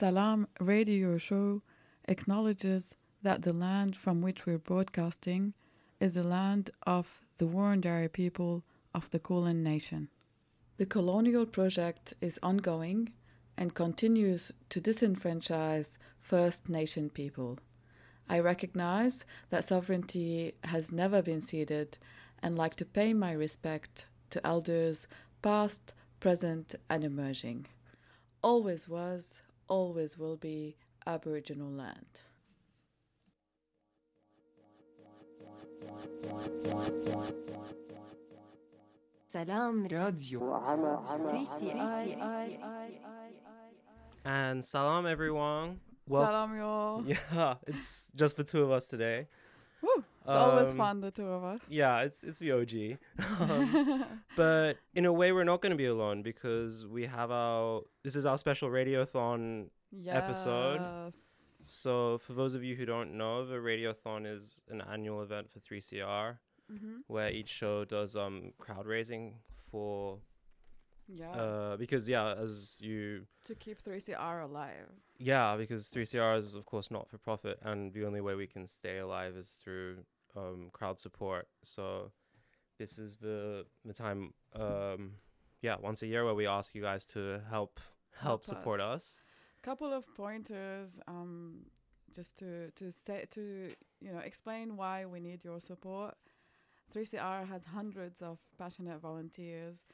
Salaam radio show acknowledges that the land from which we're broadcasting is the land of the Wurundjeri people of the Kulin Nation. The colonial project is ongoing and continues to disenfranchise First Nation people. I recognize that sovereignty has never been ceded and like to pay my respect to elders past, present, and emerging. Always was, always will be Aboriginal land. Salaam Radio. And salam, everyone. Well, Salam, y'all. yeah, it's just the two of us today. Woo. It's always Um, fun, the two of us. Yeah, it's it's the OG. Um, but in a way, we're not going to be alone because we have our this is our special radiothon. episode. Yes. So for those of you who don't know, the radiothon is an annual event for 3CR Mhm. where each show does um crowd raising for Yeah. uh because yeah as you to keep 3CR alive. Yeah, because 3CR is, of course, not for profit, and the only way we can stay alive is through um, crowd support. So, this is the the time, um, yeah, once a year where we ask you guys to help help, Help support us. us. couple of pointers um, just to to say to you know explain why we need your support 3cr has hundreds of passionate volunteers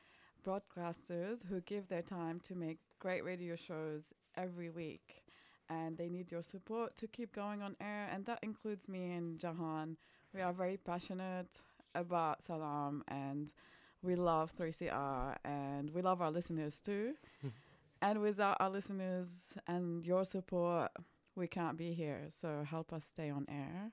broadcasters who give their time to make great radio shows every week and they need your support to keep going on air and that includes me and jahan we are very passionate about salam and we love 3cr and we love our listeners too and without our listeners and your support, we can't be here. So help us stay on air.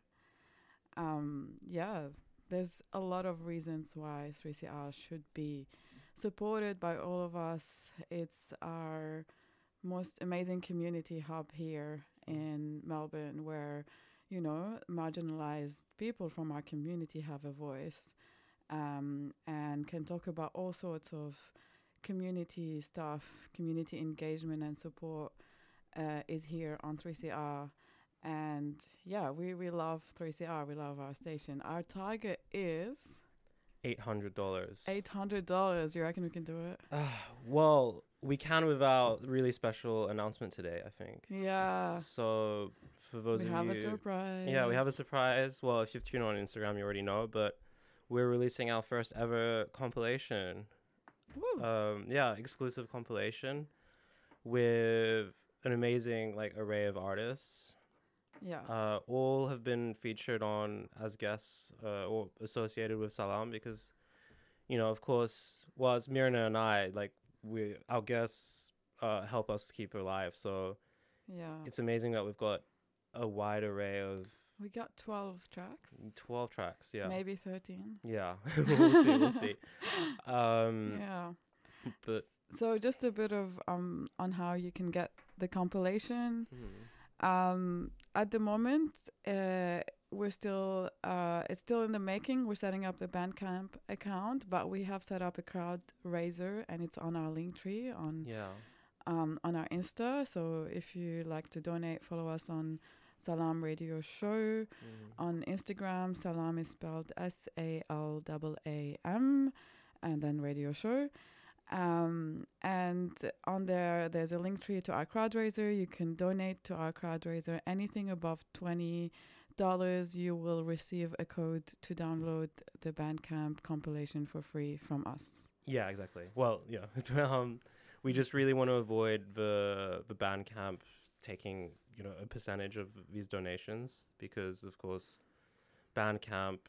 Um, yeah, there's a lot of reasons why 3CR should be supported by all of us. It's our most amazing community hub here in Melbourne where, you know, marginalized people from our community have a voice um, and can talk about all sorts of community stuff, community engagement and support uh, is here on 3CR. And yeah, we, we love 3CR. We love our station. Our target is $800. $800. You reckon we can do it? Well, we can without really special announcement today, I think. Yeah. So, for those We of have a surprise. Yeah, we have a surprise. Well, if you've tuned on Instagram, you already know, but we're releasing our first ever compilation Woo. um yeah exclusive compilation with an amazing like array of artists yeah. uh all have been featured on as guests uh, or associated with salam because you know of course well as mirna and i like we our guests uh help us keep alive so yeah. it's amazing that we've got a wide array of we got 12 tracks. 12 tracks yeah Maybe 13. yeah we'll see we'll see um Yeah. but so just a bit of um on how you can get the compilation. mhm. Um, at the moment, uh, we're still uh, it's still in the making. We're setting up the Bandcamp account, but we have set up a crowd raiser, and it's on our link tree on yeah um, on our Insta. So if you like to donate, follow us on Salaam Radio Show Mhm. on Instagram. Salaam is spelled S A L A A M, and then Radio Show. Um, and on there, there's a link tree to our crowd raiser. You can donate to our crowd raiser. Anything above twenty dollars, you will receive a code to download the Bandcamp compilation for free from us. Yeah, exactly. Well, yeah. um, we just really want to avoid the the Bandcamp taking you know a percentage of these donations because, of course, Bandcamp,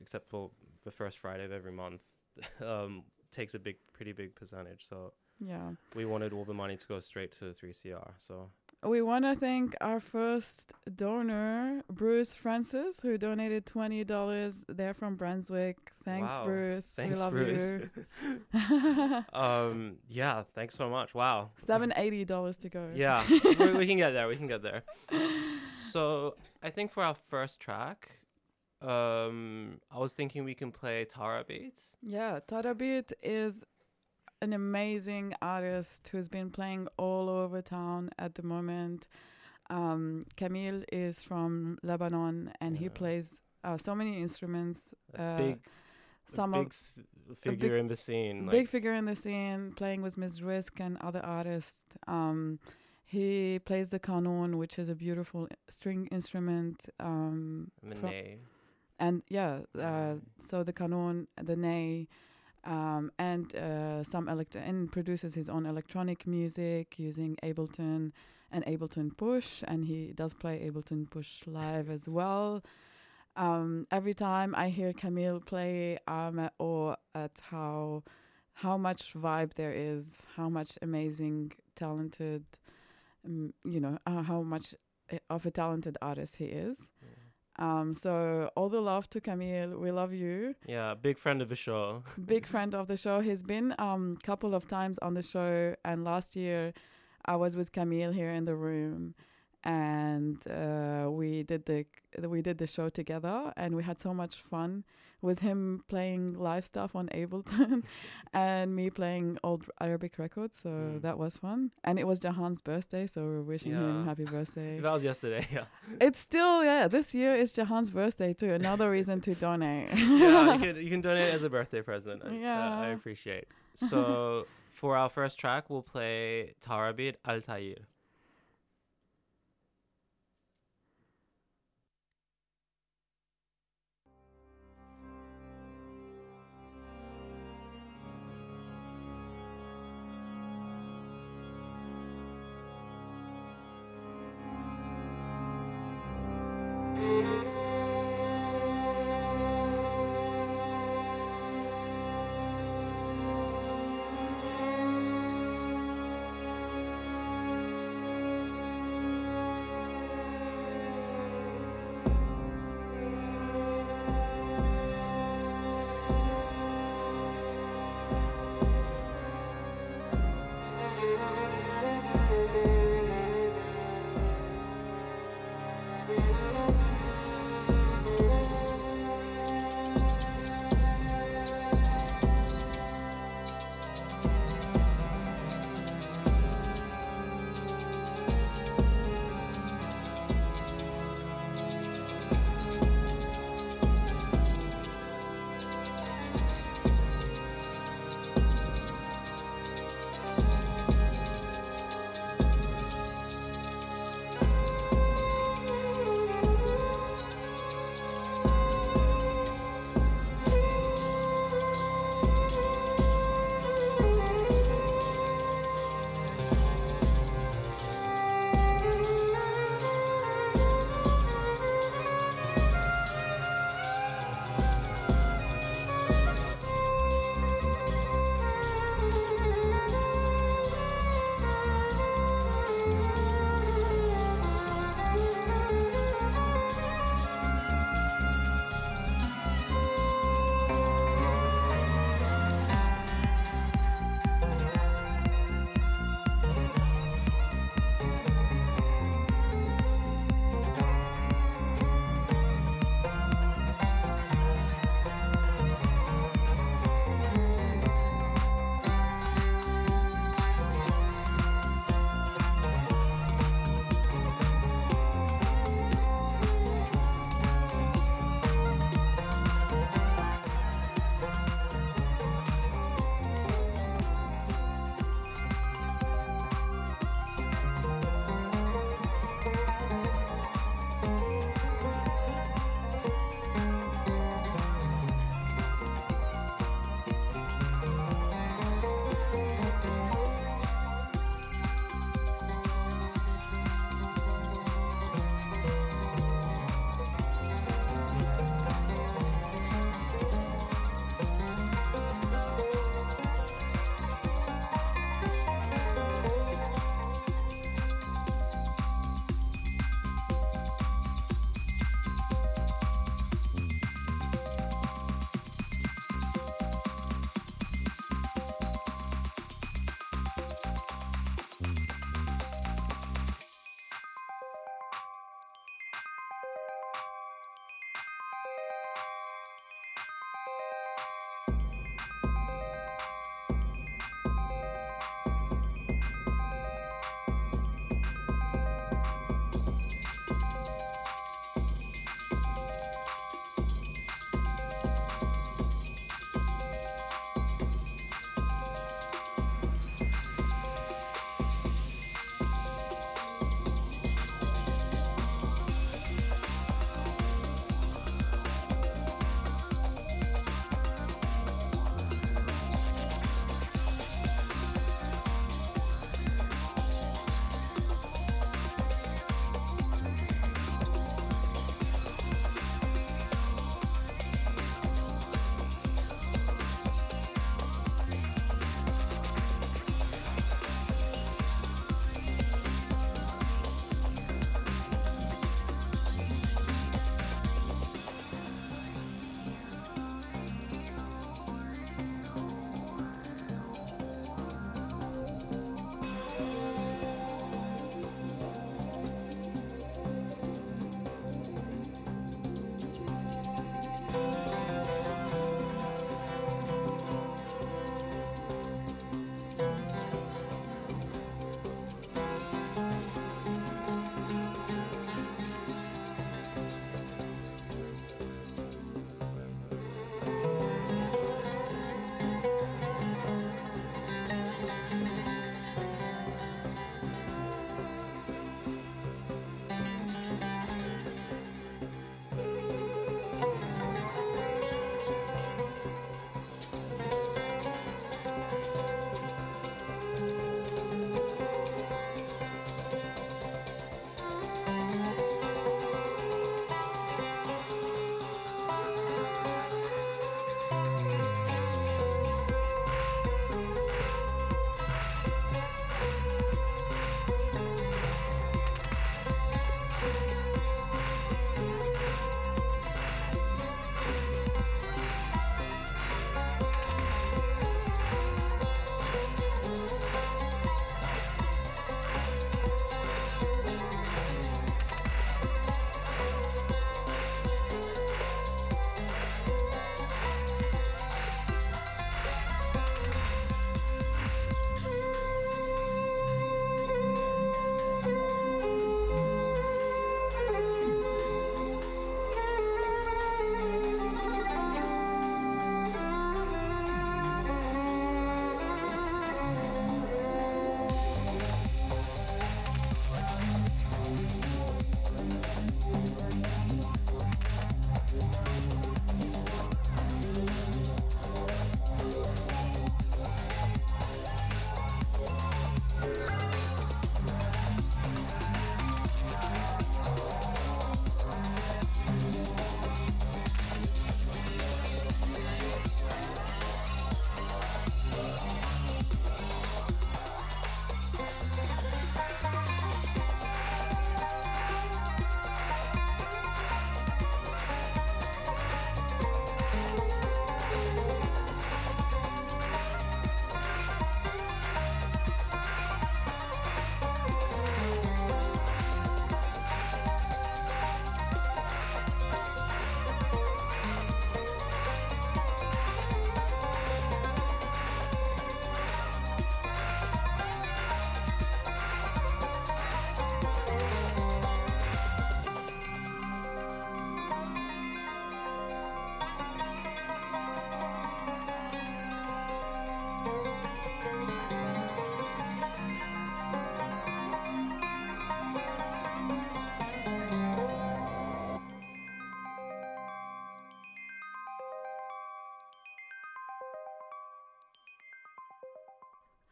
except for the first Friday of every month, um, takes a big, pretty big percentage. So Yeah. we wanted all the money to go straight to 3CR. So We want to thank our first donor, Bruce Francis, who donated twenty dollars. They're from Brunswick. Thanks, Wow. Bruce. Thanks, we love Bruce. you. um, yeah, thanks so much. Wow. Seven eighty dollars to go. Yeah, we, we can get there. We can get there. So I think for our first track, um, I was thinking we can play Tarabeats. Yeah, Tarabeat is an amazing artist who's been playing all over town at the moment. Um, Camille is from Lebanon and he plays uh, so many instruments. Uh, big, some big s- figure in the scene. big like, figure in the scene, playing with Ms. Risk and other artists. Um, he plays the qanun, which is a beautiful string instrument. Um, fro- Manet. and yeah, uh, so the qanun, the ney, um, and uh, some electro and produces his own electronic music using Ableton and Ableton Push, and he does play Ableton Push live as well. Um, every time I hear Camille play, I'm at awe at how how much vibe there is, how much amazing, talented, um, you know, uh, how much uh, of a talented artist he is. Um, so all the love to Camille. We love you. Yeah, big friend of the show. Big friend of the show. He's been um couple of times on the show, and last year I was with Camille here in the room, and uh, we did the we did the show together, and we had so much fun with him playing live stuff on Ableton, and me playing old Arabic records. So Mm. that was fun, and it was Jahan's birthday, so we're wishing him happy birthday. That was yesterday. Yeah. It's still yeah. This year is Jahan's birthday too. Another reason to donate. yeah, you can you can donate as a birthday present. I, uh, I Yeah. appreciate. So for our first track, we'll play Tarabit Al Tayir.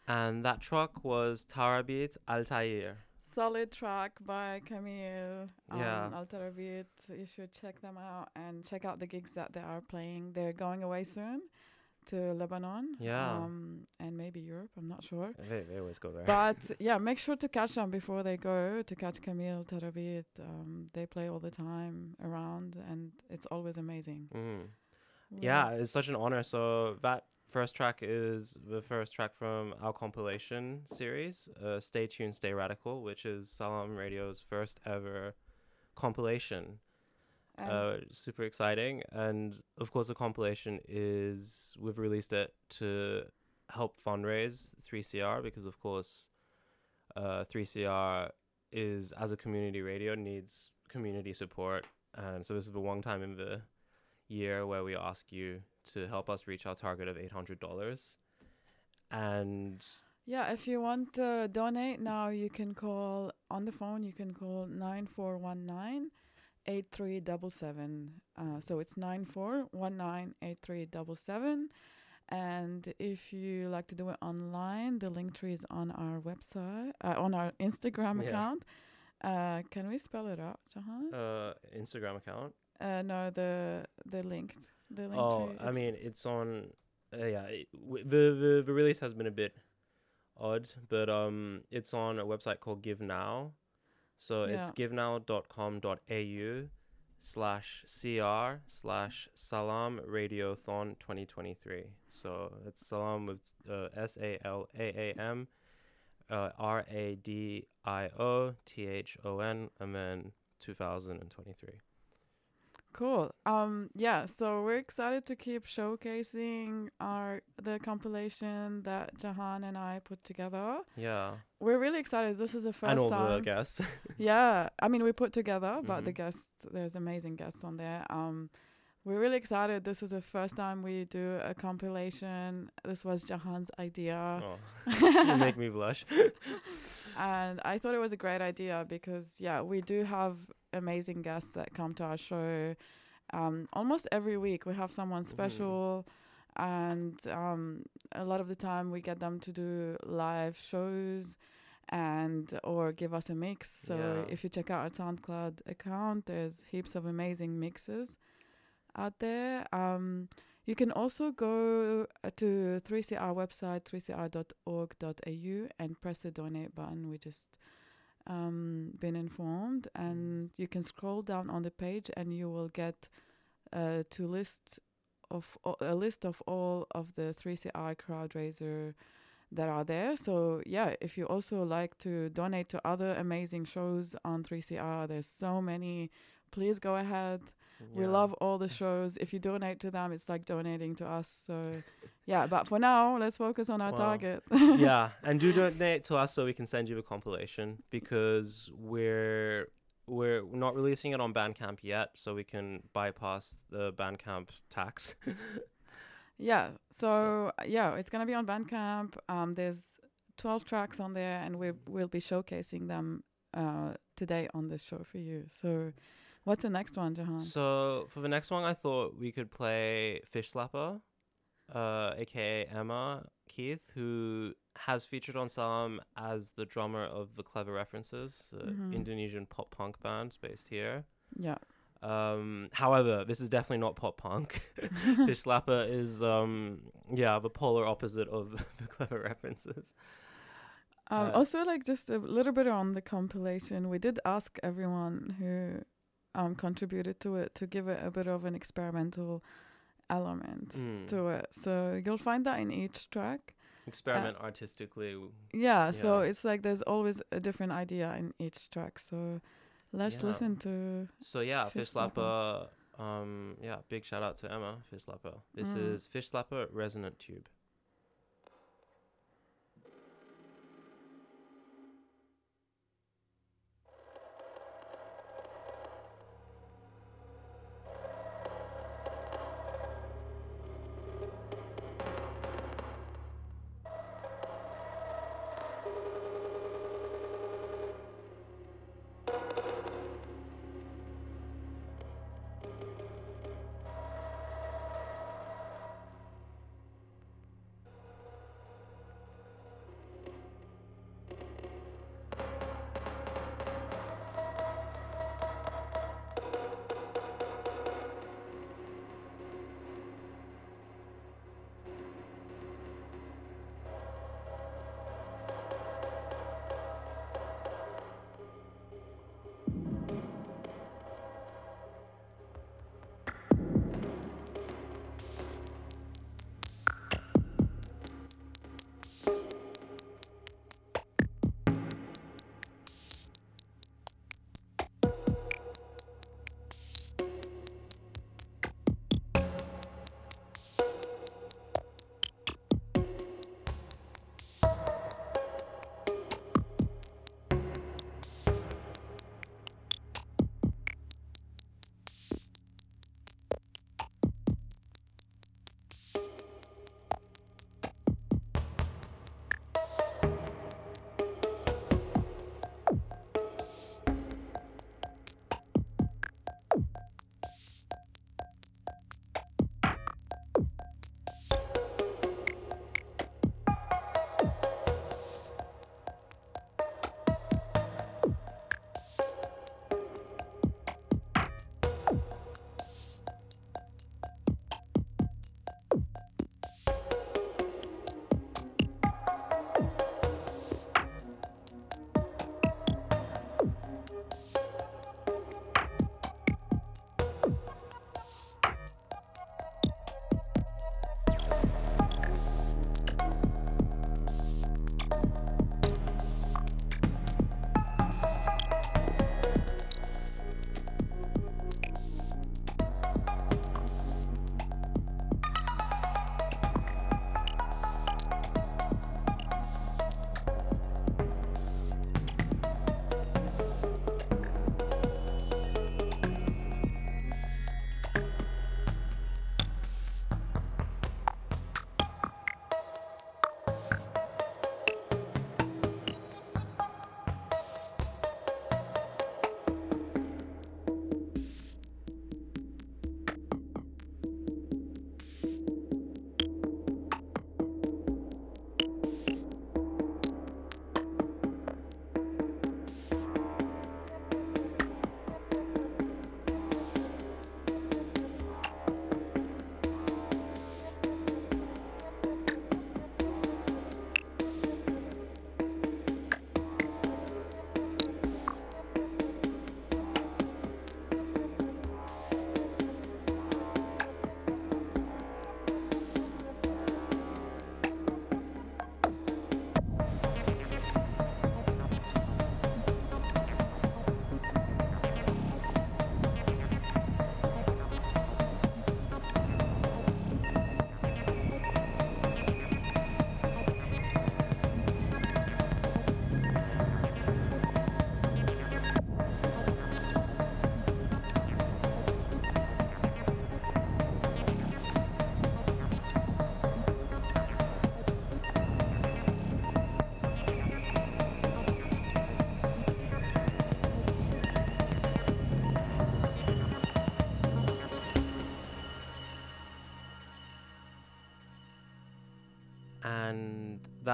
And that track was Tarabit Altair. Solid track by Camille Yeah. um, Altarabit. You should check them out and check out the gigs that they are playing. They're going away soon to Lebanon. Yeah. Um, and maybe Europe. I'm not sure. They, they always go there. But yeah, make sure to catch them before they go to catch Camille Tarabeat. Um, they play all the time around, and it's always amazing. We- Yeah, it's such an honor. So that first track is the first track from our compilation series, uh, Stay Tuned, Stay Radical, which is Salaam Radio's first ever compilation. and uh, super exciting. And of course, the compilation is we've released it to help fundraise 3CR because, of course, uh, 3CR is as a community radio needs community support, and so this is the one time in the year where we ask you to help us reach our target of eight hundred dollars. And Yeah, if you want to donate now, you can call on the phone. You can call nine four one nine eight three double seven. Uh, so it's nine four one nine eight three double seven. And if you like to do it online, the link tree is on our website, uh, on our Instagram Yeah. account. Uh, can we spell it out, Jahan? uh, Instagram account. Uh, no, the the link, the link Oh. I mean, it's on. Uh, yeah, it, w- the, the the release has been a bit odd, but um, it's on a website called Give Now. So it's Yeah. givenowcom.au slash cr slash salam radiothon 2023 so it's salam with uh, s-a-l-a-a-m uh, r-a-d-i-o-t-h-o-n and then 2023 Cool. Um yeah, so we're excited to keep showcasing our the compilation that Jahan and I put together. yeah We're really excited. This is the first and all time. the guests yeah, I mean we put together, but the Mhm. guests there's amazing guests on there. Um we're really excited. This is the first time we do a compilation. This was Jahan's idea. Oh, you make me blush. and I thought it was a great idea because yeah, we do have amazing guests that come to our show. Um, almost every week we have someone Mhm. special, and um, a lot of the time we get them to do live shows and or give us a mix. So Yeah. if you check out our SoundCloud account, there's heaps of amazing mixes out there. Um, you can also go uh, to 3CR website, 3cr.org.au, and press the donate button. We just um, been informed, and you can scroll down on the page, and you will get uh, to list of a- a list of all of the 3CR crowd raiser that are there. So yeah, if you also like to donate to other amazing shows on 3CR, there's so many. Please go ahead. We Yeah. love all the shows. If you donate to them, it's like donating to us. So, yeah. But for now, let's focus on our Wow. target. yeah, and do donate to us so we can send you a compilation because we're we're not releasing it on Bandcamp yet, so we can bypass the Bandcamp tax. yeah. So yeah, it's gonna be on Bandcamp. Um, there's 12 tracks on there, and we we'll be showcasing them uh today on this show for you. So, what's the next one, Jahan? so for the next one, I thought we could play Fish Slappa, uh, aka Emma Keith, who has featured on Salaam as the drummer of the Clever References, uh, Mhm. Indonesian pop punk band based here. yeah. Um, however, this is definitely not pop punk. Fish Slappa is, um, yeah, the polar opposite of the clever references. Um, Uh, also, like just a little bit on the compilation, we did ask everyone who um, contributed to it to give it a bit of an experimental element Mm. to it. So you'll find that in each track. Experiment artistically. w- Yeah, so it's like there's always a different idea in each track. So let's Yeah. listen to. So yeah, Fish, Fish Slappa. Slapper. Um, yeah, big shout out to Emma Fish Slappa. This Mm. is Fish Slappa Resonant Tube.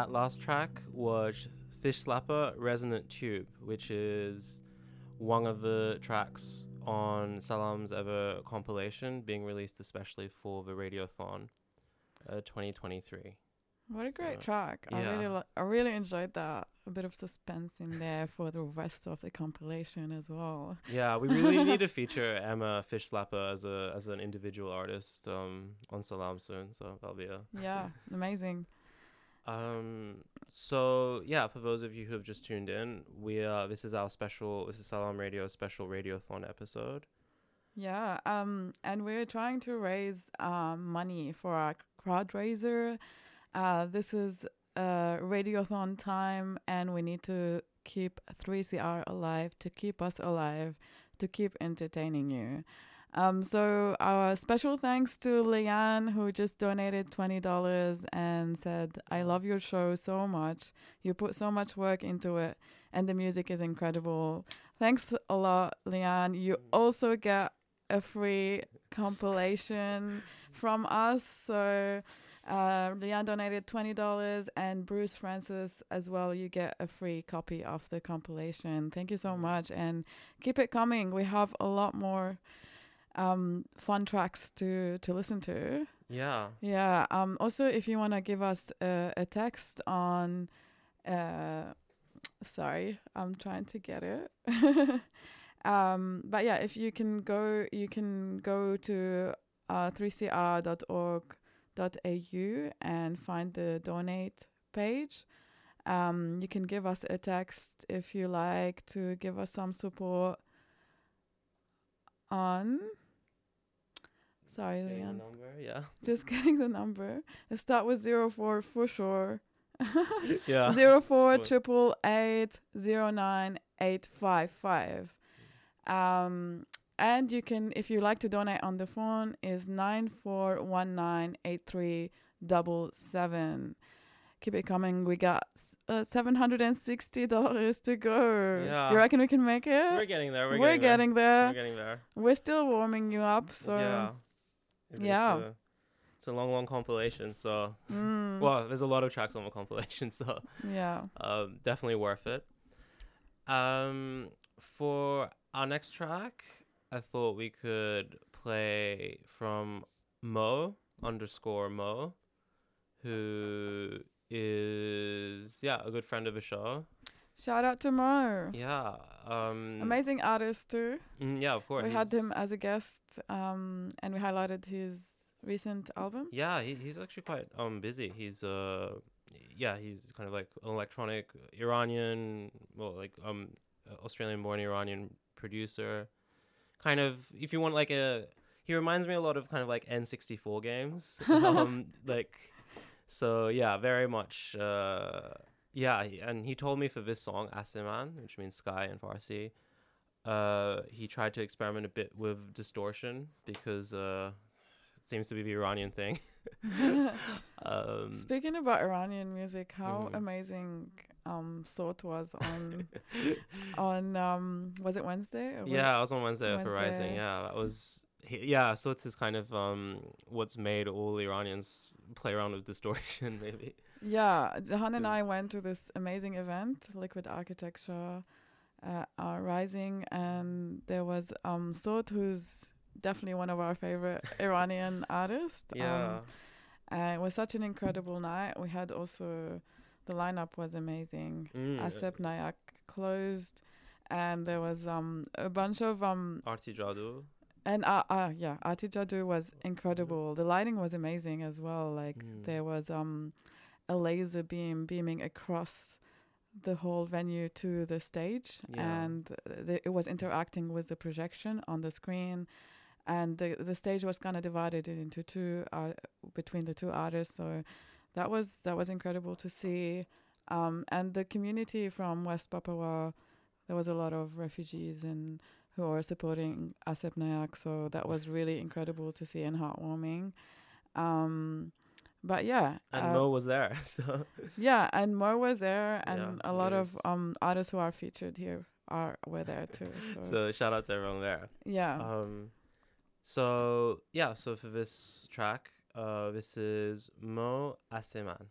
That last track was Fish Slappa Resonant Tube, which is one of the tracks on Salaam's Ever compilation being released especially for the Radiothon uh, 2023. What a great So, track! I really, yeah. li- I really enjoyed that. A bit of suspense in there for the rest of the compilation as well. Yeah, we really need to feature Emma Fish Slappa as a as an individual artist um, on Salaam soon. So that'll be a Yeah, amazing. Um. So yeah, for those of you who have just tuned in, we are this is our special. This is Salaam Radio special radiothon episode. Yeah, um, and we're trying to raise um, money for our crowd raiser. Uh, this is uh, radiothon time, and we need to keep 3CR alive to keep us alive to keep entertaining you. Um, so our special thanks to Leanne who just donated twenty dollars and said, "I love your show so much. You put so much work into it, and the music is incredible. Thanks a lot, Leanne. You also get a free compilation from us. So uh, Leanne donated twenty dollars, and Bruce Francis as well. You get a free copy of the compilation. Thank you so much, and keep it coming. We have a lot more um, fun tracks to to listen to. Yeah. Yeah. Um. Also, if you wanna give us a, a text on, uh, sorry, I'm trying to get it. um. But yeah, if you can go, you can go to uh 3cr.org.au and find the donate page. Um. You can give us a text if you like to give us some support. On. Sorry, Getting the Leon. number. Yeah. Just getting the number. It start with zero four for sure. Yeah. Zero four triple eight zero nine eight five five. Um, and you can, if you like to donate on the phone, is nine four one nine eight three double seven. Keep it coming. We got uh, seven hundred and sixty dollars to go. Yeah. You reckon we can make it? We're getting there. We're, We're getting, getting there. there. We're getting there. We're still warming you up. So yeah. Yeah. It's a, it's a long, long compilation. So, mm, well, there's a lot of tracks on the compilation. So, yeah. um, definitely worth it. Um, for our next track, I thought we could play from Mo underscore Mo, who is yeah a good friend of the show. Shout out to Mo. Yeah. Um, Amazing artist too. mm, yeah, of course. we had him as a guest, um, and we highlighted his recent album. Yeah, he, he's actually quite um busy. He's uh yeah, he's kind of like an electronic Iranian, well like um Australian born Iranian producer. Kind of if you want like a he reminds me a lot of kind of like N64 games. um like so yeah, very much uh yeah, and he told me for this song Asiman, which means sky in Farsi, uh he tried to experiment a bit with distortion because uh it seems to be the Iranian thing. um, Speaking about Iranian music, how Mhm. amazing um Sote was on on um was it Wednesday? Was- yeah, I was on Wednesday, for Rising. Wednesday. Yeah, that was he- yeah. So it's kind of um what's made all Iranians play around with distortion, maybe. Yeah, Jahan and I went to this amazing event, Liquid Architecture uh, uh, Rising, and there was um Sote, who's definitely one of our favorite Iranian artists. Yeah, Um, uh, it was such an incredible night. We had also the lineup was amazing. Mm, Asep Nayak closed, and there was um a bunch of um Arti Jadu. and uh, uh yeah Jadu was incredible. The lighting was amazing as well. Like Mm. there was um a laser beam beaming across the whole venue to the stage, Yeah. and the, it was interacting with the projection on the screen. And the the stage was kind of divided into two uh, between the two artists, so that was that was incredible to see. Um, and the community from West Papua, there was a lot of refugees and who are supporting Asep Nayak, so that was really incredible to see and heartwarming. Um, but yeah, And uh, Mo was there, so yeah, and Mo was there, and Yeah, a lot of um artists who are featured here are were there too. So, so shout out to everyone there. yeah, Um, so yeah, so for this track, uh, this is Mo Asiman.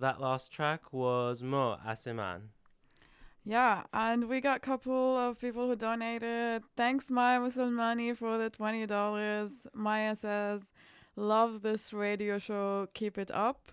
That last track was Mo Aseman. Yeah, and we got a couple of people who donated. Thanks, Maya Musulmani, for the twenty dollars. Maya says, "Love this radio show. Keep it up."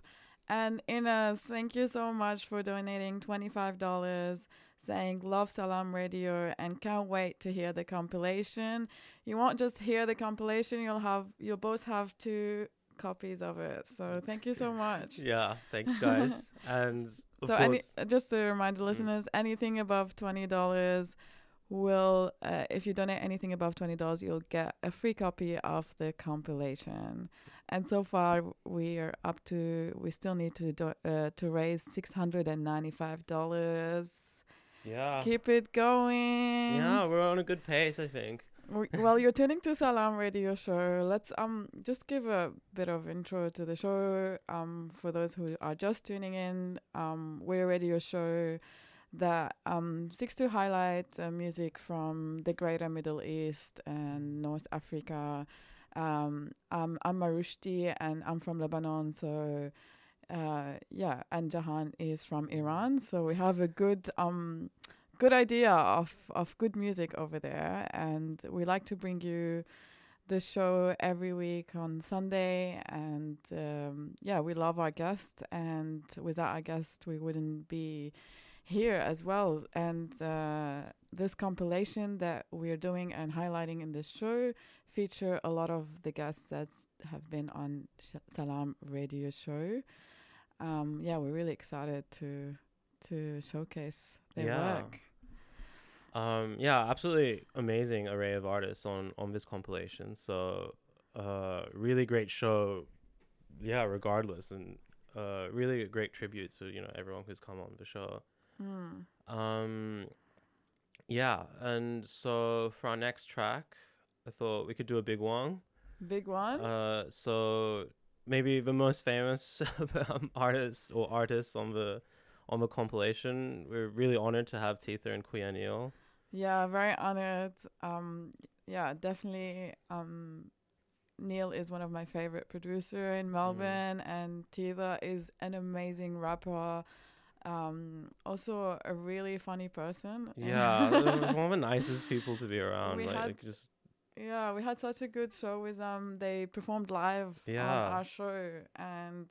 And Ines, thank you so much for donating twenty five dollars. Saying love Salaam Radio and can't wait to hear the compilation. You won't just hear the compilation; you'll have you'll both have two copies of it. So thank you so much. Yeah, thanks, guys. and of so any, course, just to remind the Mm. listeners, anything above twenty dollars will, uh, if you donate anything above twenty dollars, you'll get a free copy of the compilation. And so far, we are up to. We still need to do, uh, to raise six hundred and ninety five dollars. yeah, Keep it going. yeah, we're on a good pace, I think. Well, you're tuning to Salaam Radio Show. Let's um just give a bit of intro to the show. Um, for those who are just tuning in, um, we're a radio show that um seeks to highlight uh, music from the Greater Middle East and North Africa. Um, I'm I'm Marroushti and I'm from Lebanon, so. Uh, yeah, and Jahan is from Iran, so we have a good um good idea of of good music over there and we like to bring you this show every week on Sunday and um, yeah we love our guests and without our guests we wouldn't be here as well. And uh, this compilation that we're doing and highlighting in this show feature a lot of the guests that have been on Sh- Salaam radio show. Um, yeah we're really excited to to showcase their Yeah. work Um, yeah, absolutely amazing array of artists on on this compilation. So, uh, really great show. Yeah, regardless, and uh, really a great tribute to you know everyone who's come on the show. Hmm. Um, yeah, and so for our next track, I thought we could do a big one. Big one. Uh, so maybe the most famous um, artists or artists on the on the compilation. We're really honored to have Teether and Neil. yeah, very honored. Um, yeah, definitely. Um, Neil is one of my favorite producer in Melbourne, and Teether is an amazing rapper. Um, also a really funny person. Yeah, one of the nicest people to be around. We like, had- like just Yeah, we had such a good show with them. They performed live Yeah. on our show, and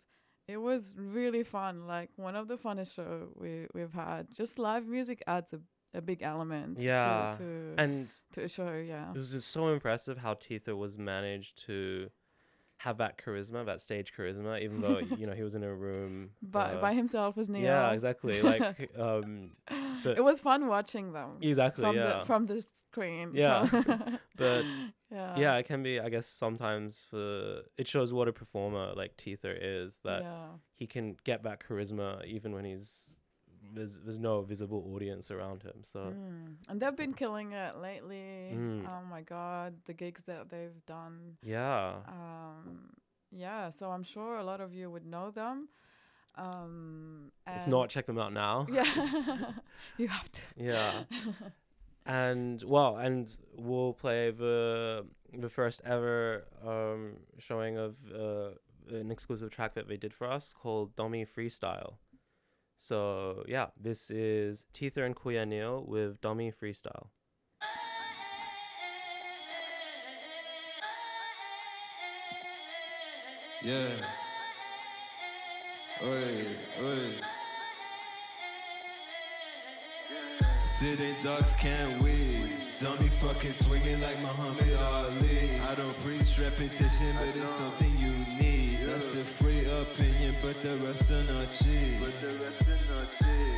it was really fun. Like one of the funnest show we we've had. Just live music adds a, a big element. Yeah, To, to, and to a show. Yeah. it was just so impressive how Teether was managed to have that charisma, that stage charisma, even though you know he was in a room. By uh, by himself was Neil. Yeah, exactly. Like um, it was fun watching them exactly. from yeah. the from the screen. Yeah. But, yeah. yeah, it can be. I guess sometimes for it shows what a performer like Teether is that yeah. he can get that charisma even when he's there's there's no visible audience around him. So Mm. And they've been killing it lately. Mm. Oh my god, the gigs that they've done. yeah, Um, yeah, so I'm sure a lot of you would know them. Um, if not, check them out now. yeah, you have to. Yeah. and well, and we'll play the the first ever um, showing of uh, an exclusive track that they did for us called Dummy Freestyle. So yeah, this is Teether and Kuya Neil with Dummy Freestyle. Yeah. Oi, oi. Sitting ducks can't wait. Dummy fucking swinging like Muhammad Ali. I don't preach repetition, but it's something you need. That's a free opinion, but the rest are not cheap.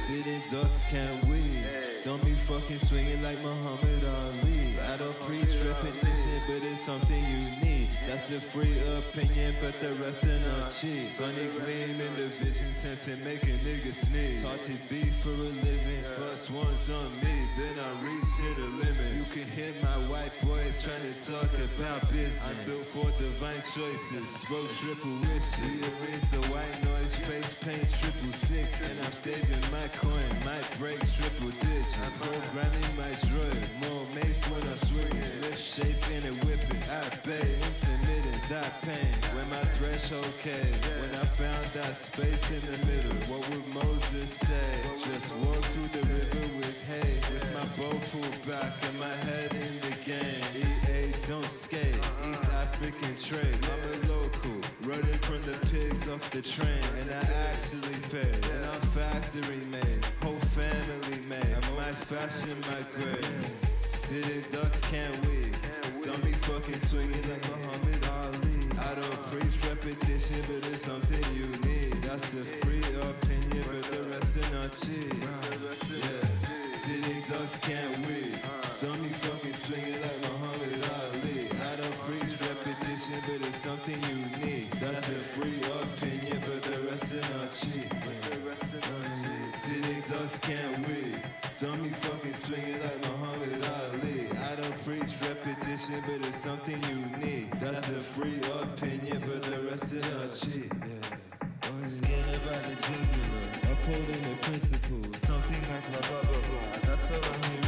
Sitting ducks can't win. Don't be fucking swinging like Muhammad Ali. I don't preach repetition, but it's something you need. That's a free opinion, but the rest are not cheap. Sunny gleam in the vision tent and make a nigga sneeze. Hard to be for a living. First one's on me, then I reach to the limit. You can hear my white boys trying to talk about business. I'm built for divine choices. Smoke triple wishes. Rearrange the white noise, face paint triple six. And I'm saving my coin, might break triple ditch. I'm programming my droid. More mace when I'm swinging. Lift shape in a whipping. I bet intermittent. that pain. When my threshold came, when I found that space in the middle, what would Moses say? Just walk through the river with hay, with my bow pulled back and my head in the game. EA, don't skate, East African trade. Off the train, and I actually paid. And I'm factory made, whole family made. I might fashion my grave. City ducks can't wait. Don't be fucking swinging like Muhammad Ali. I don't preach repetition, but it's something you need. That's a free opinion, but the rest are not cheap. Yeah. City ducks can't wait. Not cheap. City ducks can't wait. Be fucking swinging like Muhammad Ali. I don't preach repetition, but it's something you need. That's a free opinion, but the rest are not cheap. Yeah. Scared about the jugular, upholding the principles. Something like blah blah. That's all I'm hearing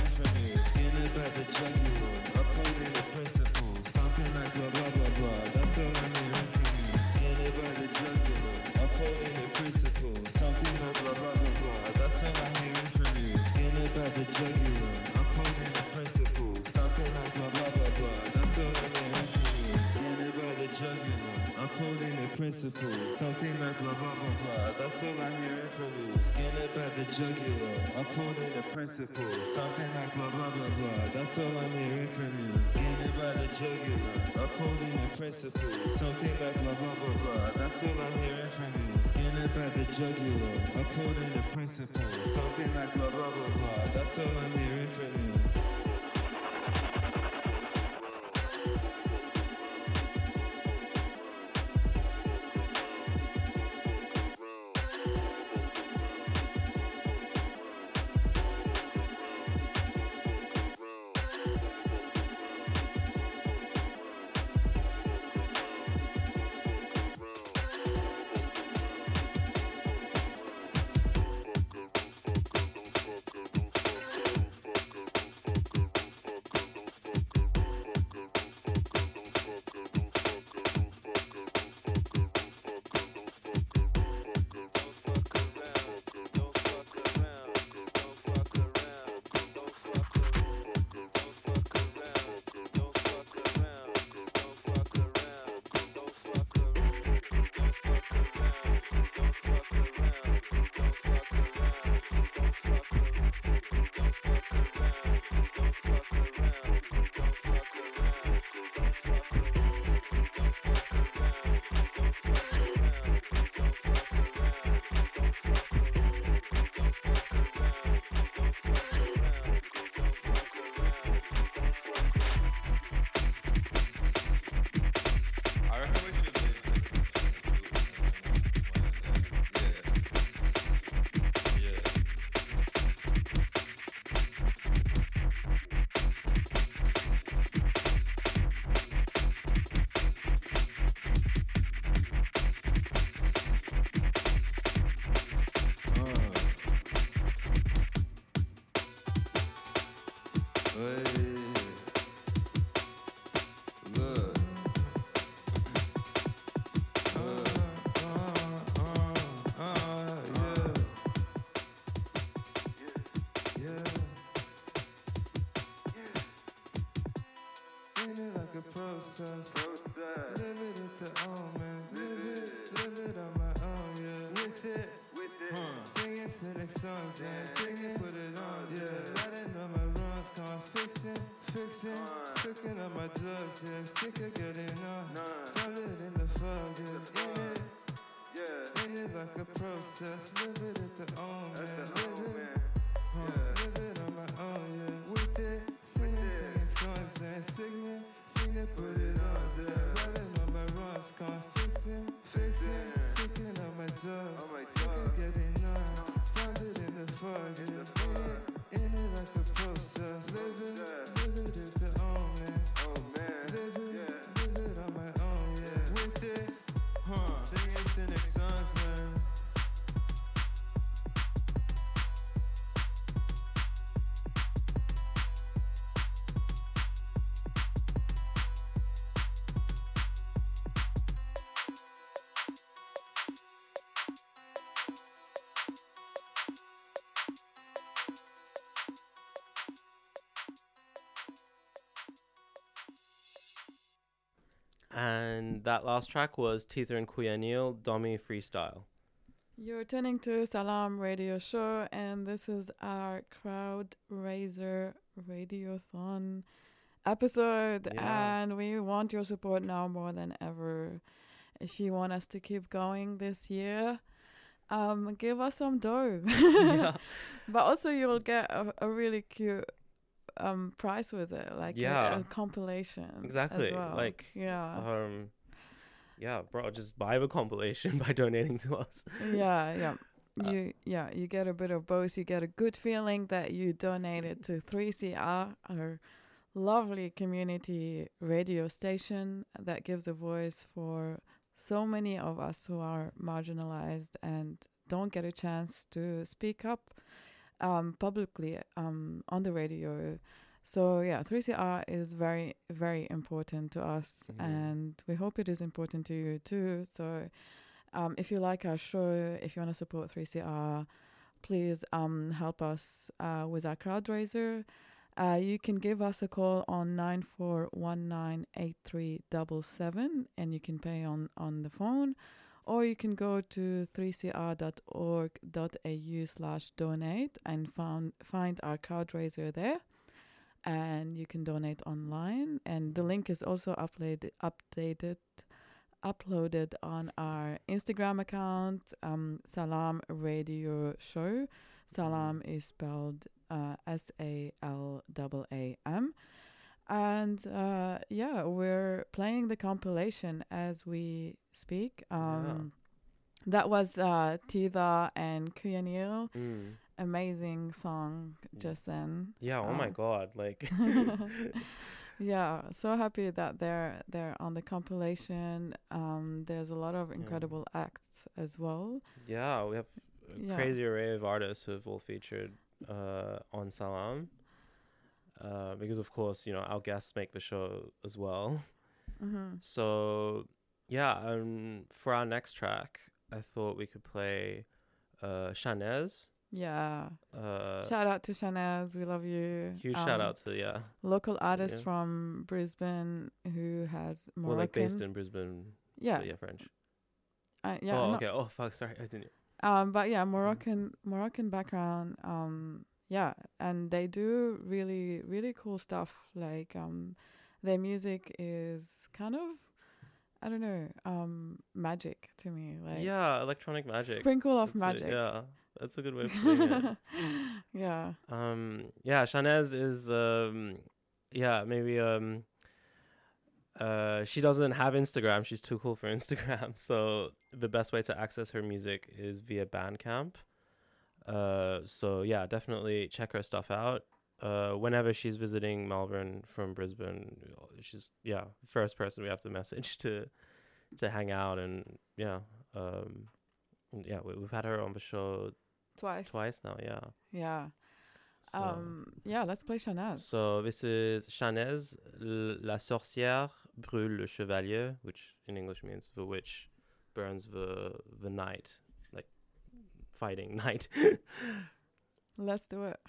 principles. Something like blah blah blah blah. That's all I'm hearing from you. Skin it by the jugular, upholding the principles. Something like blah blah blah blah. That's all I'm hearing from you. Skin about the jugular, upholding the principles. Something like blah blah blah blah. That's all I'm hearing from you. Skin about the jugular, upholding the principles. Something like blah blah blah blah. That's all I'm hearing from you. A process. Live it at the own, man. Live it, live it on my own, yeah. With it, with it. huh. Singing cynic songs, yeah. Singing, put it on, yeah. Writing on my runs, come fixing, fixing. Sticking on my drugs, yeah. Sick of sticking on my drugs, sick of getting on. Found it in the And that last track was Teether and Kuyanil, Dummy Freestyle. You're tuning to Salaam Radio Show, and this is our crowd raiser radiothon episode. Yeah. And we want your support now more than ever. If you want us to keep going this year, um, give us some dough. yeah. But also, you'll get a, a really cute um prize with it, like a- a, Yeah. compilation. as Exactly, well. like, yeah, Um, yeah, bro, just buy the compilation by donating to us. yeah, yeah. Uh, You yeah, you get a bit of both. You get a good feeling that you donated to 3CR, our lovely community radio station that gives a voice for so many of us who are marginalized and don't get a chance to speak up um, publicly um, on the radio. So yeah, 3CR is very very important to us, Mhm. and we hope it is important to you too. So um, if you like our show, if you want to support 3CR, please um, help us uh, with our crowd raiser. Uh, you can give us a call on 94198377 and you can pay on, on the phone or you can go to 3cr.org.au slash donate and found, find our crowd raiser there and you can donate online and the link is also updated uploaded on our Instagram account, um, Salaam Radio Show. Salaam is spelled uh, S A L A A M. And uh, yeah, we're playing the compilation as we speak. Um, That was uh, Teether and Kuya Neil. Mm. Amazing song just then. Yeah, oh my Um, god, like yeah, so happy that they're they're on the compilation. Um, there's a lot of incredible acts as well. yeah, we have a Yeah. crazy array of artists who have all featured uh, on Salaam. Uh, because of course, you know, our guests make the show as well. Mm-hmm. So yeah, um, for our next track, I thought we could play uh, Chanez. Yeah, Uh, shout out to Chanez, we love you. huge shout Um, out to yeah, local artist Yeah. from Brisbane who has Moroccan. well, like based in Brisbane, yeah, yeah, French. uh, yeah. oh, okay. Oh, fuck. Sorry, I didn't. Um, but yeah, Moroccan Moroccan background. Um, yeah, and they do really really cool stuff. Like um, their music is kind of, I don't know, um, magic to me. Like yeah, electronic magic. sprinkle of That's it, magic. yeah, that's a good way of putting it. yeah. Um, yeah, Chanez is um, yeah, maybe um, uh, she doesn't have Instagram. She's too cool for Instagram. So the best way to access her music is via Bandcamp. Uh, so yeah, definitely check her stuff out. Uh, whenever she's visiting Melbourne from Brisbane, she's yeah first person we have to message to to hang out and yeah um yeah we, we've had her on the show Twice. twice now yeah Yeah. so. Um. Yeah. Let's play Chanez. So this is Chanez, La sorcière brûle le chevalier, which in English means the witch burns the the knight, fighting knight. Let's do it.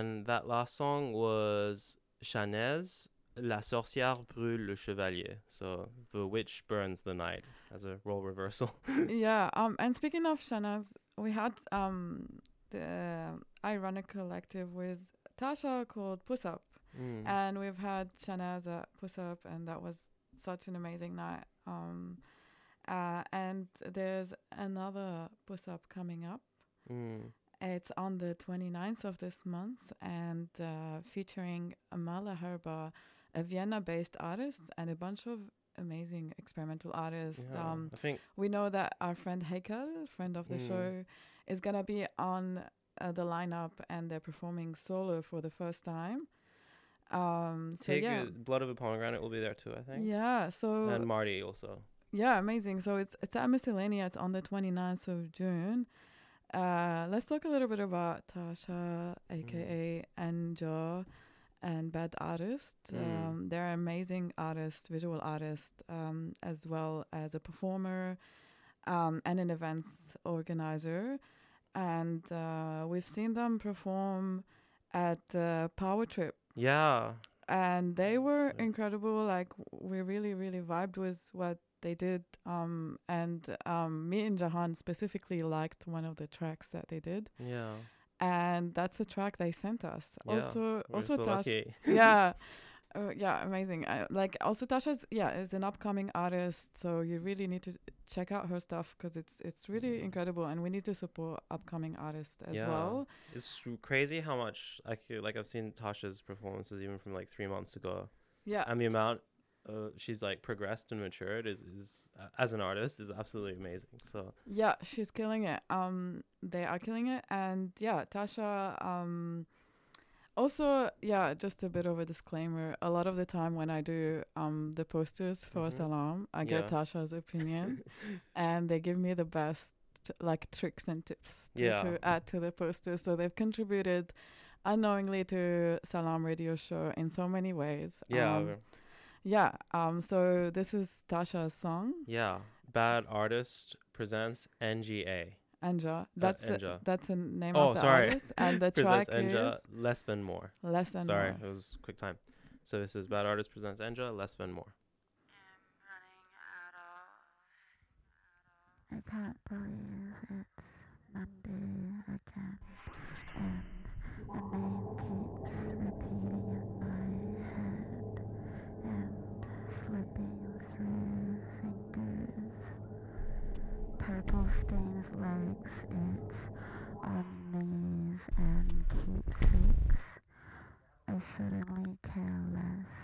And that last song was Chanez, La sorcière brûle le chevalier. So the witch burns the knight as a role reversal. yeah. Um. And speaking of Chanez, we had um the ironic collective with Tasha called Puss Up, Mm. and we've had Chanez at Puss Up, and that was such an amazing night. Um. Uh, and there's another Puss Up coming up. Mm. It's on the 29th of this month and uh, featuring Amala Herba, a Vienna based artist, and a bunch of amazing experimental artists. Yeah, Um, I think we know that our friend Heikel, friend of the Mm. show, is going to be on uh, the lineup and they're performing solo for the first time. Um, so, Take yeah. Blood of a Pomegranate will be there too, I think. Yeah, so And Marty also. yeah, amazing. So it's it's at Miscellanea. It's on the 29th of June. Uh, let's talk a little bit about Tasha, aka Anja, and Bad Artist. Mm. Um, they're amazing artists, visual artists, um, as well as a performer um, and an events organizer. And uh, we've seen them perform at uh, Power Trip Yeah. and they were incredible. Like we really, really vibed with what they did. Um, and um, me and Jahan specifically liked one of the tracks that they did, Yeah. and that's the track they sent us. Yeah, Also, also so Tasha, yeah. Uh, yeah, amazing. I, like also Tasha's yeah is an upcoming artist, so you really need to check out her stuff because it's it's really incredible, and we need to support upcoming artists as Yeah. well. It's crazy how much I could, like I've seen Tasha's performances even from like three months ago, Yeah, and the amount uh, she's like progressed and matured is is uh, as an artist is absolutely amazing. So Yeah, she's killing it. Um, they are killing it, and yeah, Tasha. Um, also, yeah, just a bit of a disclaimer. A lot of the time when I do um the posters for Mhm. Salaam, I get Yeah. Tasha's opinion, and they give me the best like tricks and tips to, Yeah. to add to the posters. So they've contributed unknowingly to Salaam Radio Show in so many ways. yeah, Um, yeah. Um. So this is Tasha's song. Yeah. Bad artist presents NGA. Anja. Uh, that's uh, Anja. A, that's a name oh, of the sorry. artist. And the track is Less Than More. Less Than sorry, More. Sorry, it was quick time. So this is Bad Artist Presents Anja, Less Than More. I can't it's Monday. makes it knees, and keeps it. I certainly care less.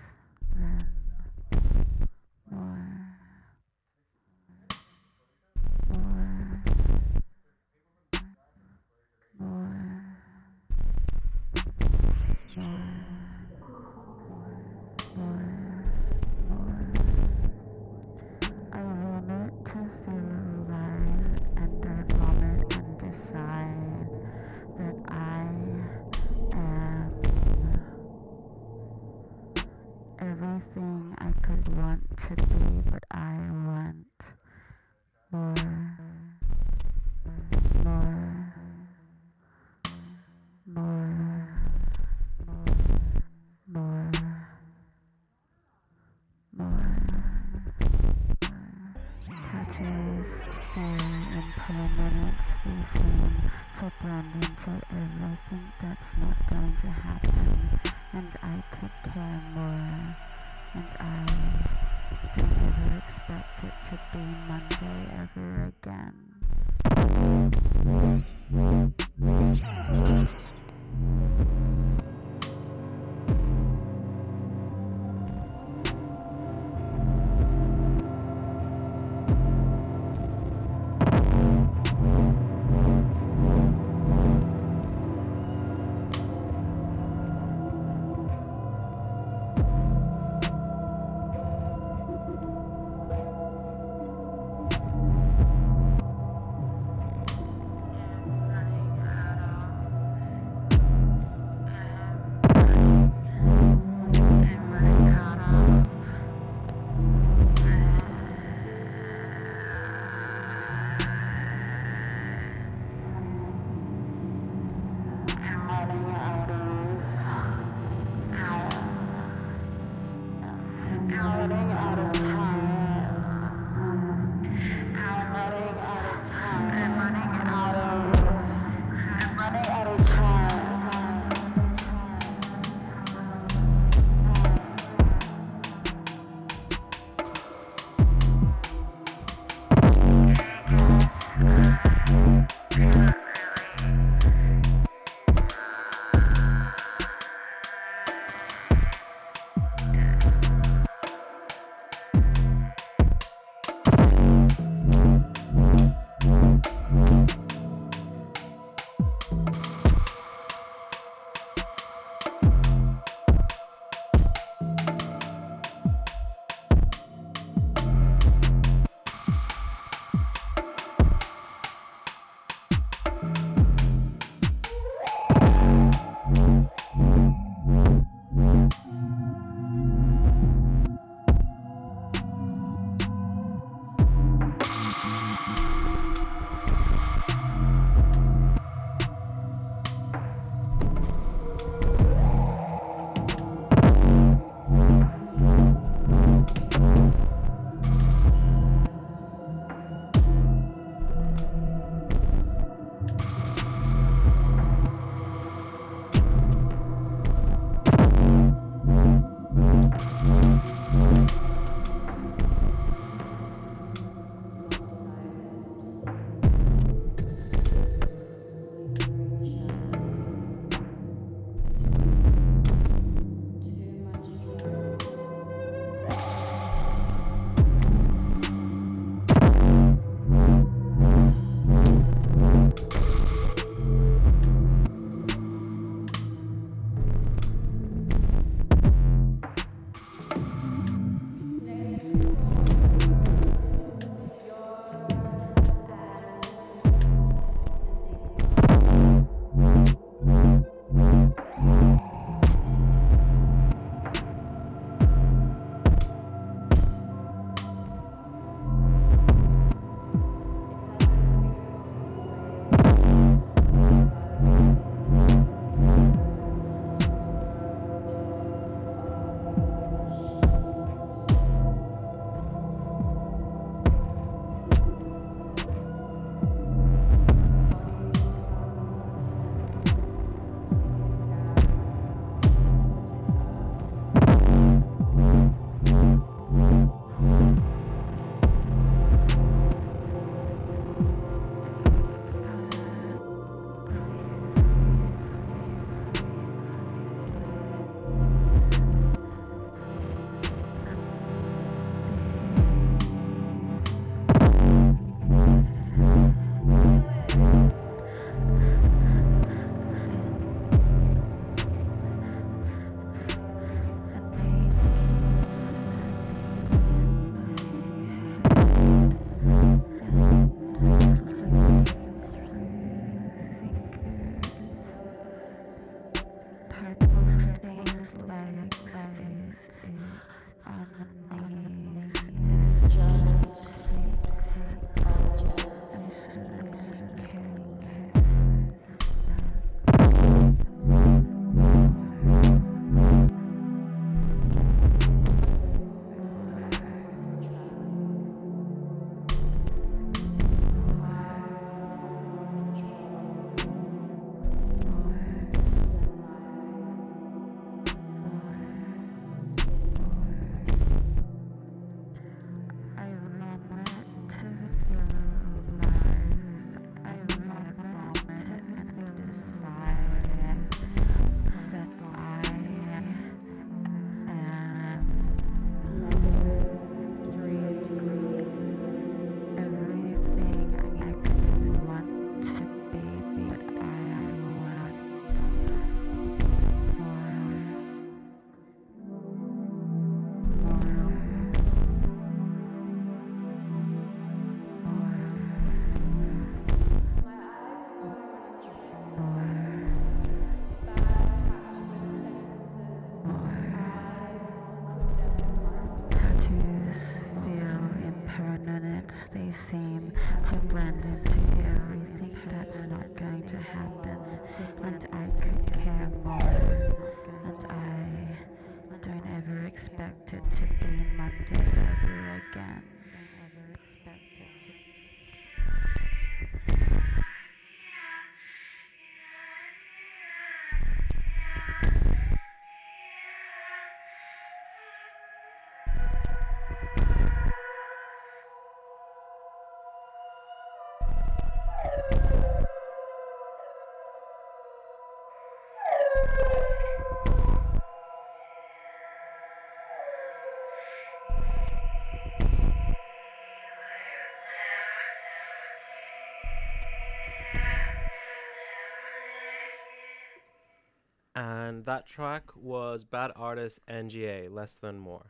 And that track was Bad Artist NGA, Less Than More.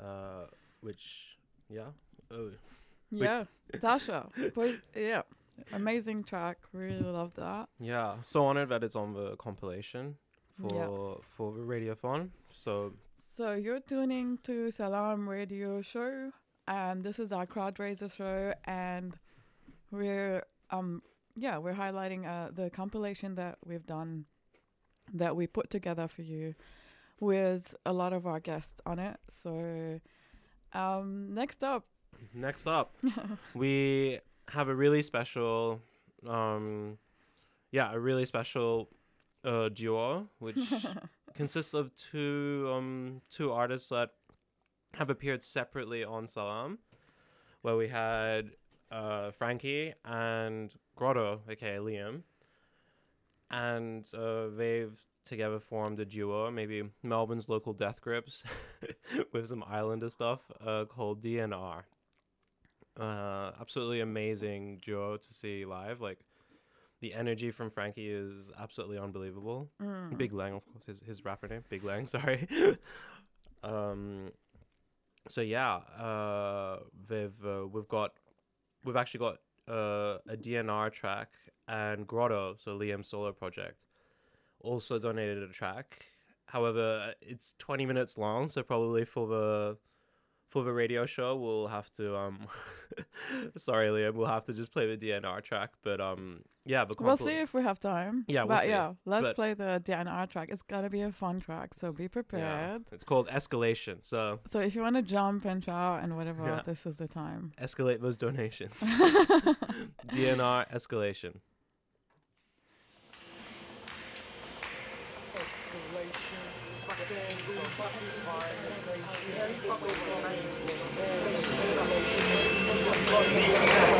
Uh, which, yeah. Oh, Yeah, Tasha. But yeah, amazing track. Really love that. yeah. So honored that it's on the compilation for Yeah. for the Radiothon. So So you're tuning to Salaam Radio Show, and this is our crowd raiser show, and we're um yeah we're highlighting uh the compilation that we've done, that we put together for you, with a lot of our guests on it. So, um next up, next up, we have a really special, um, yeah, a really special uh, duo, which consists of two um two artists that have appeared separately on Salaam, where we had uh Frankie and Grotto, aka Liam, and uh, they've together formed a duo, maybe Melbourne's local death grips, with some Islander stuff, uh, called DNR. Uh, absolutely amazing duo to see live. Like the energy from Frankie is absolutely unbelievable. Mm. Big Lang, of course, his his rapper name, Big Lang. Sorry. um, so yeah, uh, they've uh, we've got we've actually got uh, a DNR track and Grotto, so Liam's solo project, also donated a track. However, it's twenty minutes long, so probably for the for the radio show, we'll have to um, sorry, Liam, we'll have to just play the DNR track. But um, yeah, the We'll see if we have time. Yeah, we'll but see. yeah, let's But- play the DNR track. It's gonna be a fun track, so be Yeah, prepared. it's called Escalation. So So if you want to jump and shout and whatever, Yeah. this is the time. escalate those donations. DNR escalation. Thank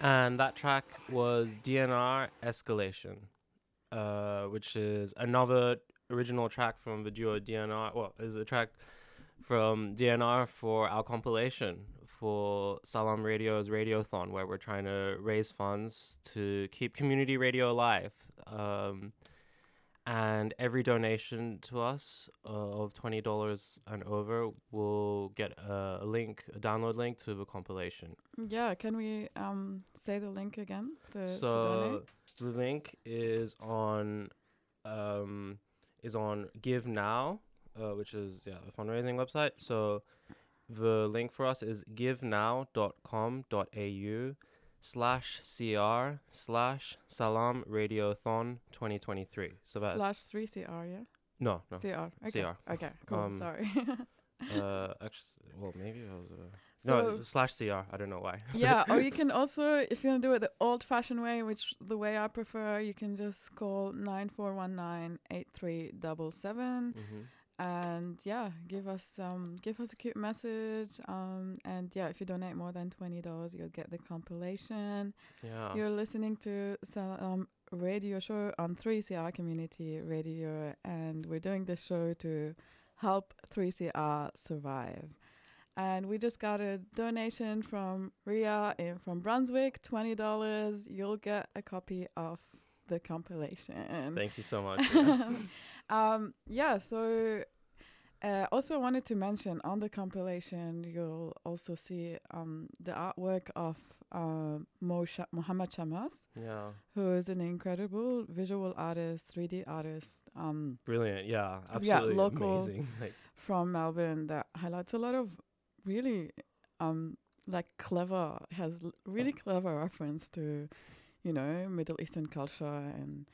and that track was DNR Escalation, uh, which is another original track from the duo DNR. Well, is a track from DNR for our compilation for Salaam Radio's Radiothon, where we're trying to raise funds to keep community radio alive. Um, and every donation to us uh, of twenty dollars and over will get a, link, a download link to the compilation. Yeah, can we um say the link again? The, so the link is on um is on Give Now, uh, which is yeah a fundraising website. So the link for us is givenow.com.au slash cr slash salam radiothon 2023 so that's slash three CR, yeah. no no CR. Okay. CR. Okay. Cool. Um, Sorry. uh actually well maybe I was uh, so no slash cr i don't know why yeah, or you can also, if you want to do it the old-fashioned way, which the way I prefer, you can just call nine four one nine eight three double seven, hmm and yeah, give us um give us a cute message. Um, and yeah, if you donate more than twenty dollars, you'll get the compilation. yeah You're listening to Salaam Radio Show on 3CR Community Radio, and we're doing this show to help 3CR survive. And we just got a donation from Ria in from Brunswick, twenty dollars. You'll get a copy of the compilation. thank you so much yeah. um, yeah, so uh, also wanted to mention on the compilation you'll also see um, the artwork of uh, Mo Chamas, yeah who is an incredible visual artist, 3D artist um, brilliant yeah Yeah, absolutely local- amazing like from Melbourne that highlights a lot of really um, like clever, has l- really clever reference to, you know, Middle Eastern culture and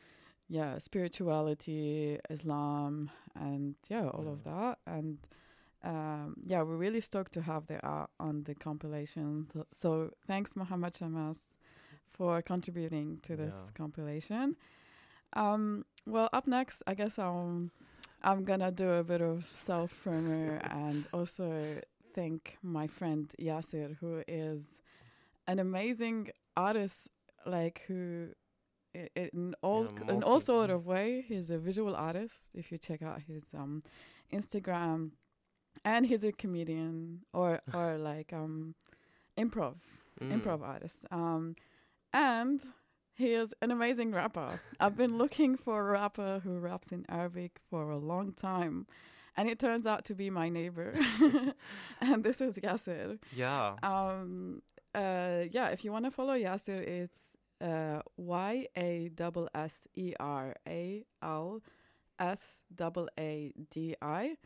yeah, spirituality, Islam, and yeah, all of that. And um, yeah, we're really stoked to have their art on the compilation. Th- So thanks, Mohamed Chamas, for contributing to this Yeah. compilation. Um, well, up next, I guess I'm I'm gonna do a bit of self promo and also thank my friend Yasser, who is an amazing artist, like who in all Yeah, in all sort of way. He's a visual artist. If you check out his um Instagram, and he's a comedian or or like um improv mm. improv artist. Um, and he is an amazing rapper. I've been looking for a rapper who raps in Arabic for a long time. And it turns out to be my neighbor. and this is Yasser. yeah Um, uh, yeah, if you want to follow Yasser, it's uh, Y A S S E R A L S double A D I.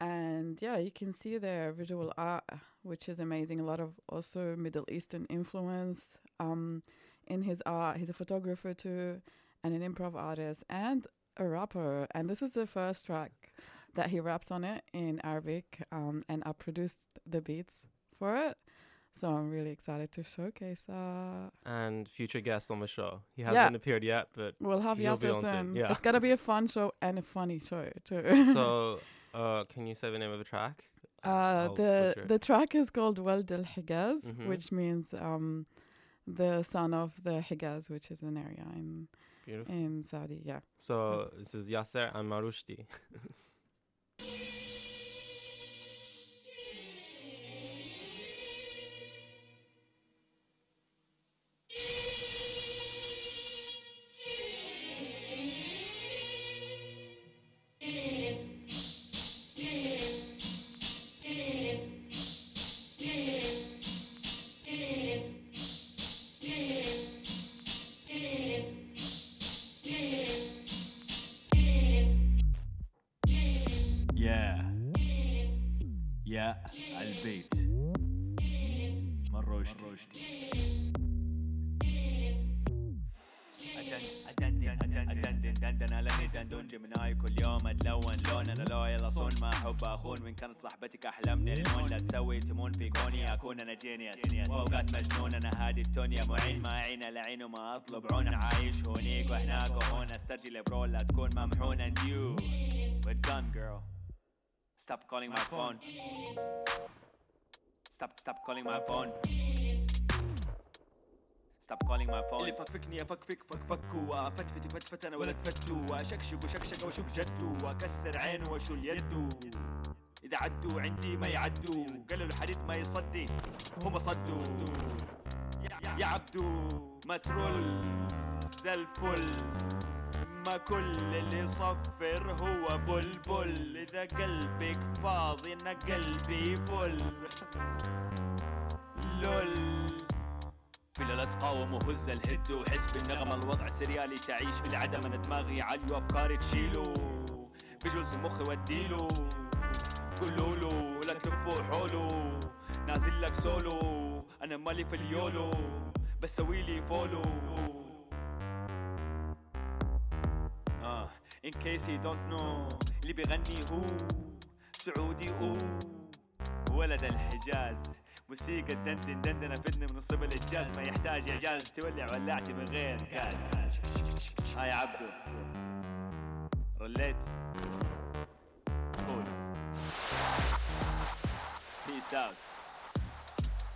And yeah, you can see their visual art, which is amazing. A lot of also Middle Eastern influence um, in his art. He's a photographer too, and an improv artist, and a rapper. And this is the first track that he raps on it in Arabic. Um, and I produced the beats for it. So I'm really excited to showcase that. and future guest on the show. He hasn't appeared yet, but We'll have Yasser on soon, yeah. It's gonna be a fun show and a funny show too. so uh, can you say the name of the track? uh, the butcher the track is called Wald al Hijaz, Mhm. which means um, the son of the Hijaz, which is an area in Beautiful. in Saudi. Yeah. So this is Yasser and Marroushti. هادي التونيا معين ما عين العين وما أطلب عون. عايش هونيك وهناك وهون استرجل برو لا تكون ممحون and you we're done girl. Stop calling my phone. Stop, stop calling my phone. Stop calling my phone. اللي فكفكني افكفك فكفكوا فتفتي فتفت أنا ولا تفتوا اشكشك وشكشك واشوف جدو واكسر عينه واشول يده إذا عدوا عندي ما يعدوا. قالوا الحديد ما يصدي. هم صدوا. يا عبدو ما ترول. زي الفل ما كل اللي يصفر هو بلبل. إذا قلبك فاضي أنا قلبي فل. لول. في لا تقاوم وهز الهد وحس بالنغمة. الوضع سريالي تعيش في العدم. أنا دماغي عالي وافكاري تشيله. فيجوالز مخي وديله. قولولو لا تلفوا حوله نازل لك سولو أنا مالي في اليولو بس سويلي فولو. آه in case you don't know اللي بيغني هو سعودي أو ولد الحجاز. موسيقى دندن دندن افدني من الصبا للجاز. ما يحتاج إعجاز تولع ولعتي من غير كاز هاي عبدو. رليت كول. بيس اوت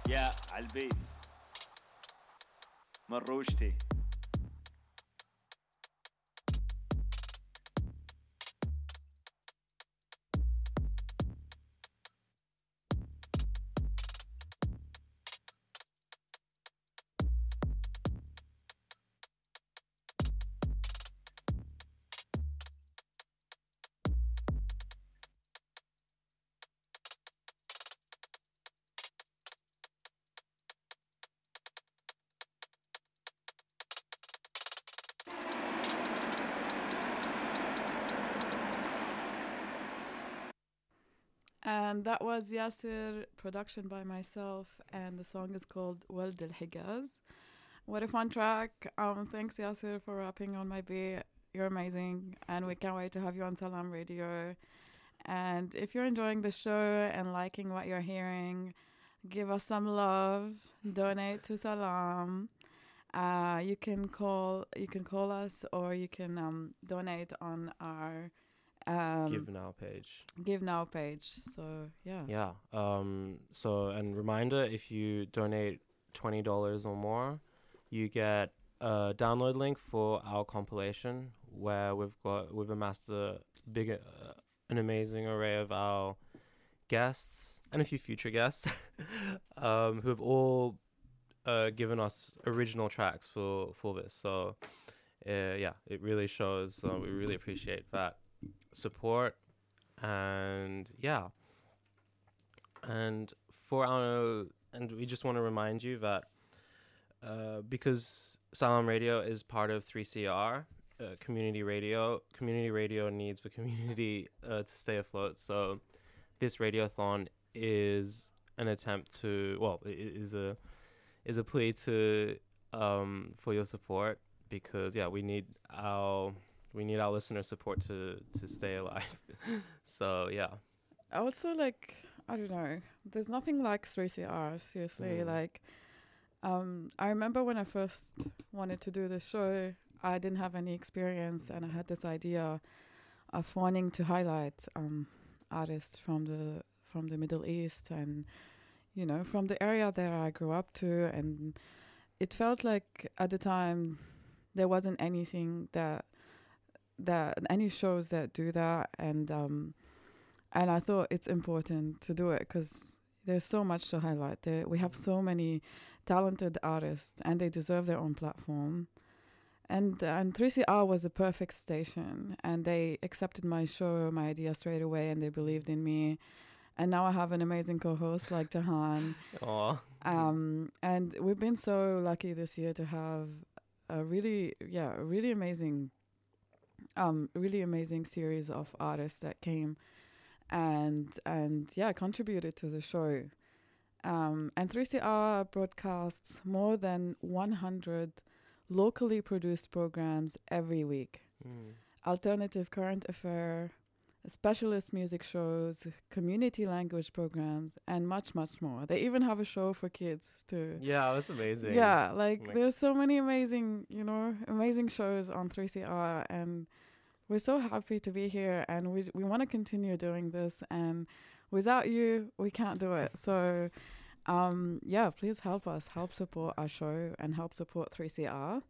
يا عالبيت مروشتي was Yasser, production by myself, and the song is called Wald Al Higaz. What a fun track. Um, thanks, Yasser, for rapping on my beat. You're amazing, and we can't wait to have you on Salaam Radio. And if you're enjoying the show and liking what you're hearing, give us some love, donate to Salaam. Uh, you can call you can call us or you can um, donate on our um, Give now page. give now page. So yeah. Yeah. Um. So and reminder, if you donate twenty dollars or more, you get a download link for our compilation where we've got we've amassed a big, uh, an amazing array of our guests and a few future guests, um, who have all uh, given us original tracks for for this. So, uh, yeah, it really shows. Uh, we really appreciate that support, and yeah, and for our and we just want to remind you that uh, because Salaam Radio is part of 3CR, uh, community radio, community radio needs the community uh, to stay afloat. So this radiothon is an attempt to well, i- i- is a is a plea to um, for your support because yeah, we need our we need our listener support to to stay alive. so yeah, also like I don't know. There's nothing like 3CR. Seriously, Mm. like um, I remember when I first wanted to do this show, I didn't have any experience, and I had this idea of wanting to highlight um, artists from the from the Middle East and you know from the area that I grew up to, and it felt like at the time there wasn't anything that that any shows that do that, and um, and I thought it's important to do it because there's so much to highlight. There we have so many talented artists, and they deserve their own platform. And and 3CR was a perfect station, and they accepted my show, my idea straight away, and they believed in me. And now I have an amazing co-host like Jahan, Aw. um, and we've been so lucky this year to have a really, yeah, a really amazing, um, really amazing series of artists that came and and yeah contributed to the show. Um, and 3CR broadcasts more than 100 locally produced programs every week Mm. alternative current affair, specialist music shows, community language programs, and much, much more. They even have a show for kids too. Yeah, that's amazing. Yeah, like Like- there's so many amazing, you know, amazing shows on 3CR, and we're so happy to be here, and we we want to continue doing this, and without you, we can't do it. So. um, yeah, please help us, help support our show, and help support 3CR.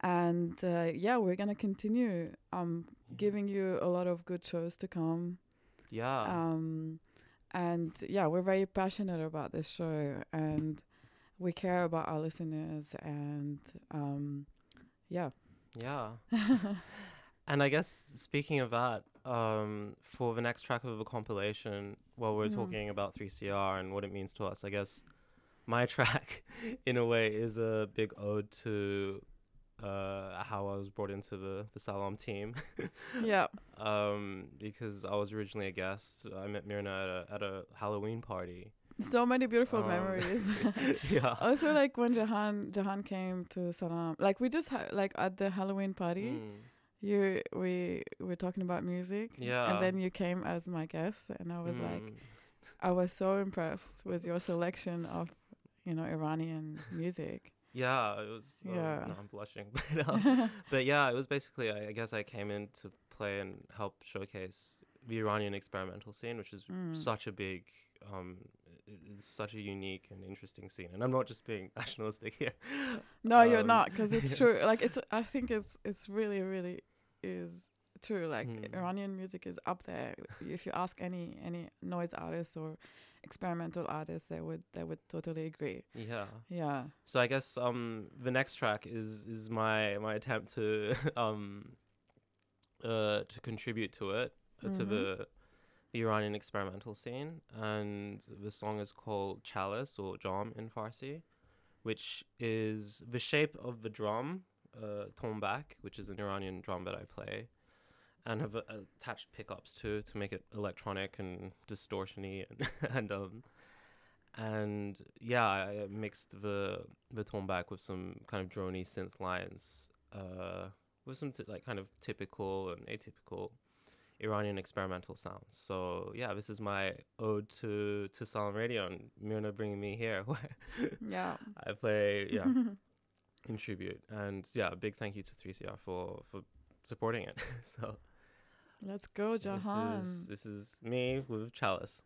And uh, yeah, we're gonna continue um, giving you a lot of good shows to come. Yeah. Um, and yeah, we're very passionate about this show, and we care about our listeners. And um, yeah, Yeah. and I guess speaking of that, um, for the next track of the compilation, while we're Mhm. talking about 3CR and what it means to us, I guess my track, in a way, is a big ode to uh, how I was brought into the, the Salaam team. yeah, um, because I was originally a guest. I met Mirna at a, at a Halloween party. so many beautiful Um, memories. yeah. also, like when Jahan Jahan came to Salaam, like we just ha- like at the Halloween party. Mm. you we were talking about music Yeah. and then you came as my guest and i was like Mm. i was so impressed with your selection of you know iranian music Yeah, it was. Uh, Yeah. no, I'm blushing, but um, but yeah, it was basically. I, I guess I came in to play and help showcase the Iranian experimental scene, which is Mm. such a big, um, it's such a unique and interesting scene. And I'm not just being nationalistic here. no you're Um, not because it's true like it's i think it's it's really really is true like Hmm. iranian music is up there if you ask any any noise artists or experimental artists they would they would totally agree Yeah. yeah So I guess um the next track is is my my attempt to um uh to contribute to it uh, to Mhm. the the Iranian experimental scene and the song is called Chalice or Jam in Farsi which is the shape of the drum uh tombak which is an Iranian drum that I play and have uh, attached pickups to to make it electronic and distortiony and, and um and yeah, I mixed the the tombak with some kind of drony synth lines, uh, with some t- like kind of typical and atypical Iranian experimental sounds. So yeah, this is my ode to to Salaam Radio and Mirna bringing me here, where yeah I play yeah in tribute. And yeah, big thank you to 3CR for for supporting it. so let's go jahan this is this is me with Chalice.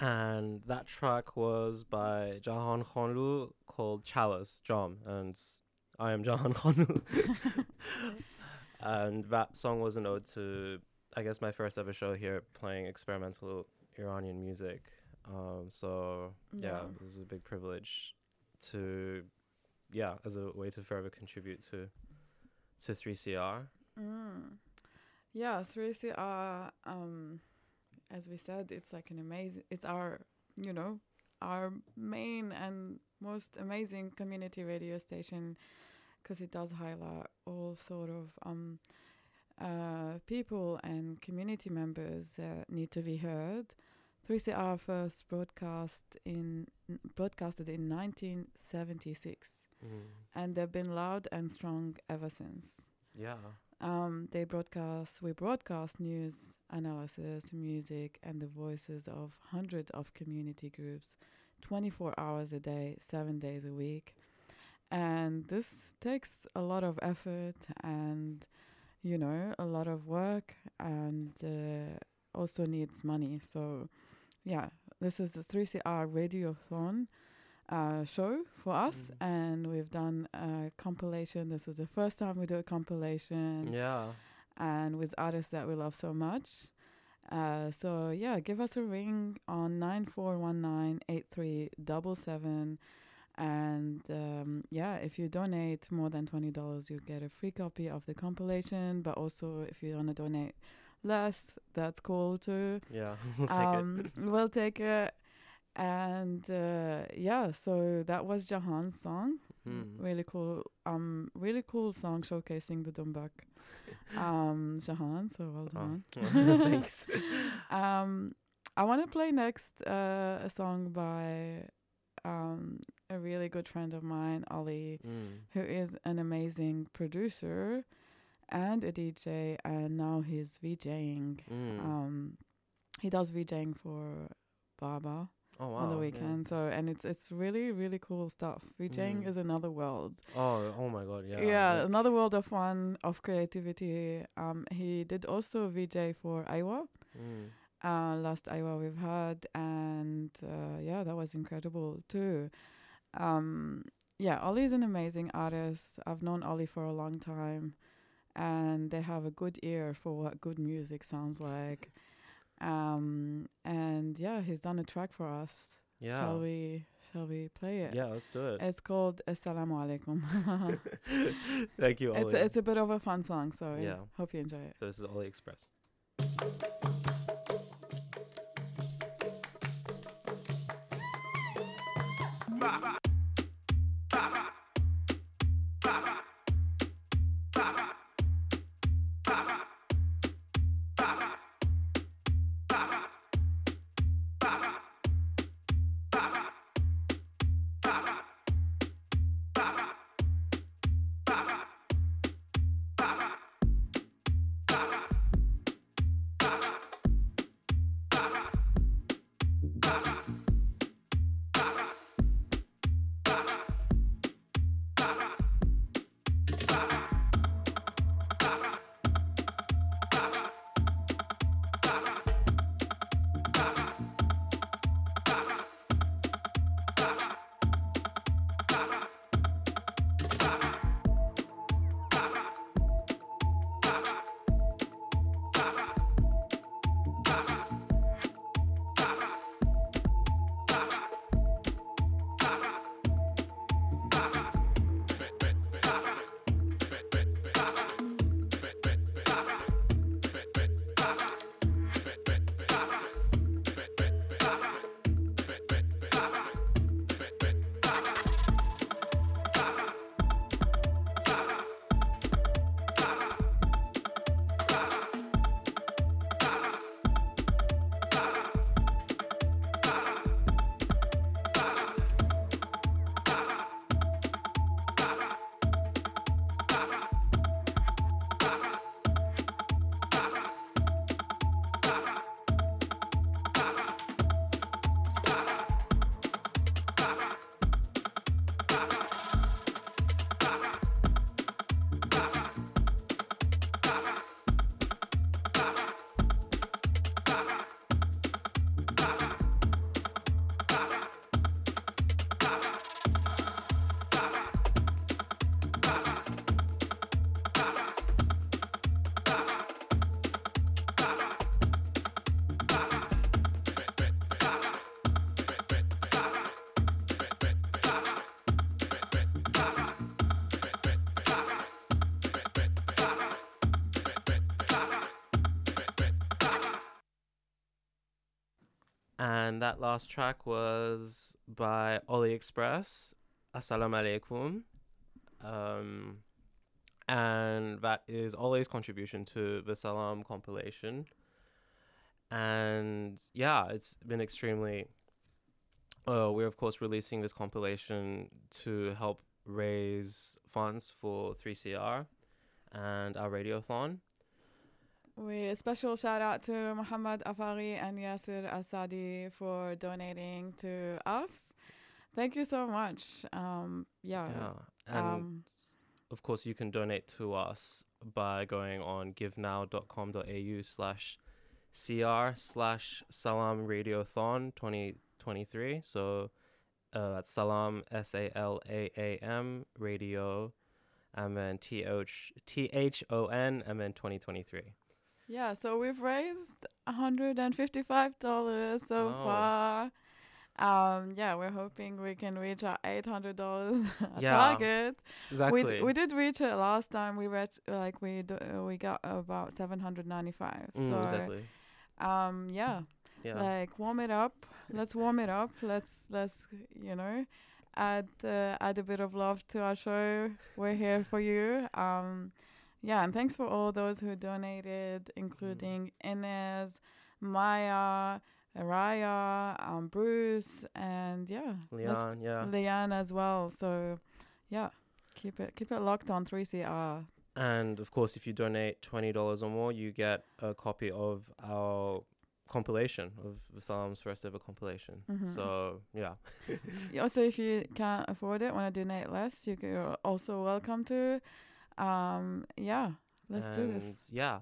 And that track was by Jahan Xanlu called Chalice Jam, and I am Jahan Xanlu. and that song was an ode to, I guess, my first ever show here playing experimental Iranian music. Um, so yeah. Yeah. it was a big privilege to, yeah, as a way to further contribute to, to 3CR. Mm. Yeah, 3CR, um, as we said, it's like an amazing, it's our, you know, our main and most amazing community radio station because it does highlight all sort of um, uh, people and community members that need to be heard. 3CR first broadcast in broadcasted in 1976, Mm. and they've been loud and strong ever since. Yeah. Um, they broadcast, we broadcast news, analysis, music, and the voices of hundreds of community groups 24 hours a day, seven days a week. And this takes a lot of effort and, you know, a lot of work and uh, also needs money. So, yeah, this is the 3CR Radiothon uh, show for us, Mhm. and we've done a compilation. This is the first time we do a compilation, Yeah. and with artists that we love so much. Uh, so yeah, give us a ring on nine four one nine eight three double seven, and um, yeah, if you donate more than twenty dollars, you get a free copy of the compilation. But also, if you want to donate less, that's cool too Yeah. we'll take um, it. we'll take it. And uh, yeah, so that was Jahan's song. Mm. Really cool, um, really cool song showcasing the Dumbak. um, Jahan, so well Oh, done. thanks. Um, I want to play next uh, a song by um, a really good friend of mine, Ali, Mm. who is an amazing producer and a DJ, and now he's VJing. Mm. Um, he does VJing for Baba oh wow. on the yeah. weekend. So and it's it's really really cool stuff. VJing Mm. is another world. Oh, oh my god, yeah. Yeah, like- another world of fun of creativity. Um, he did also VJ for Iowa. Mm. Uh, last Iowa we've had, and uh, yeah, that was incredible too. Um, yeah, Ollie's an amazing artist. I've known Ollie for a long time, and they have a good ear for what good music sounds like. Um, and yeah, he's done a track for us. Yeah. Shall we shall we play it? Yeah, let's do it. It's called Assalamu alaikum. Thank you, Oli. It's a, it's a bit of a fun song, so yeah. I hope you enjoy it. So this is Oli Express. Bye. And that last track was by Oli Express, Assalamu alaikum. Um, and that is Oli's contribution to the Salaam compilation. And yeah, it's been extremely. Uh, we're of course releasing this compilation to help raise funds for 3CR and our radiothon. We a special shout out to Muhammad Afari and Yasser Alsaadi for donating to us. Thank you so much. Um, yeah. Yeah. And Um, of course, you can donate to us by going on givenow.com.au slash cr slash salaam radiothon 2023. So uh, that's salaam, S A L A A M, radio, and then T H T H O N, and then 2023. Yeah. So we've raised $155 so Oh. far. Um, yeah, we're hoping we can reach our $800 Yeah. target. Exactly. We, we did reach it last time. We reached like we do, uh, we got about 795. Mm, so exactly. um yeah, Yeah. like warm it up. Let's warm it up. Let's let's you know add uh, add a bit of love to our show. We're here for you. Um yeah, and thanks for all those who donated, including Inez, Maya, Raya, um, Bruce, and yeah, Leon, yeah. Leanne as well. So yeah, keep it keep it locked on 3CR. And of course, if you donate twenty dollars or more, you get a copy of our compilation of the Salaam's first ever compilation. Mhm. So yeah, Also, if you can't afford it, want to donate less, you are also welcome to. Um, yeah, let's do this. Yeah.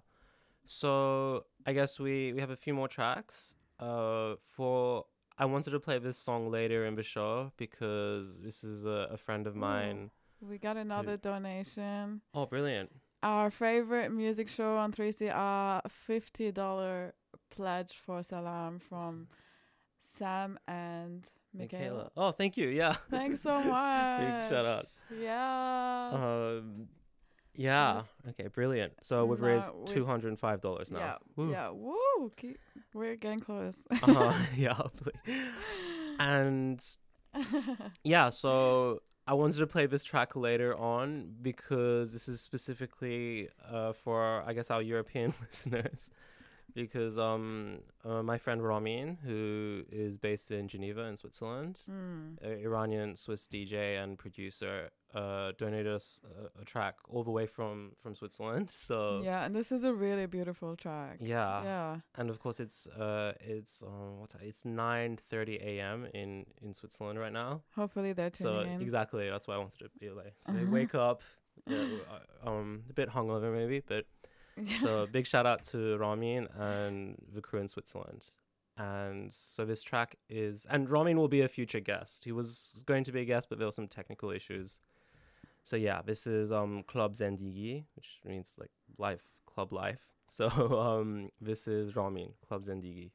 So I guess we we have a few more tracks. Uh, for I wanted to play this song later in the show because this is a, a friend of mine. We got another donation. Oh, brilliant! Our favorite music show on 3CR, fifty dollar pledge for Salaam from Sam and Michaela. Oh, thank you. Yeah. Thanks so much. shout out. Yeah. Um, yeah. Yes. Okay. Brilliant. So we've Now raised two hundred and five dollars now. yeah. Woo. Yeah. Woo. Keep, we're getting close. uh-huh. yeah. hopefully. And yeah, so I wanted to play this track later on because this is specifically uh, for I guess our European listeners. Because um, uh, my friend Ramin, who is based in Geneva in Switzerland, Mm. Iranian Swiss DJ and producer, uh, donated us a, a track all the way from from Switzerland. So Yeah, and this is a really beautiful track. yeah, Yeah. and of course it's uh it's um what it's nine thirty a.m. in in Switzerland right now. Hopefully they're So tuning in. exactly, that's why I wanted to be late. So they wake up, yeah, uh, um, a bit hungover maybe, but so big shout out to Ramin and the crew in Switzerland. And so this track is, and Ramin will be a future guest. He was going to be a guest, but there were some technical issues. So yeah, this is um Club Zendigi, which means like life, club life. So um this is Ramin, Club Zendigi.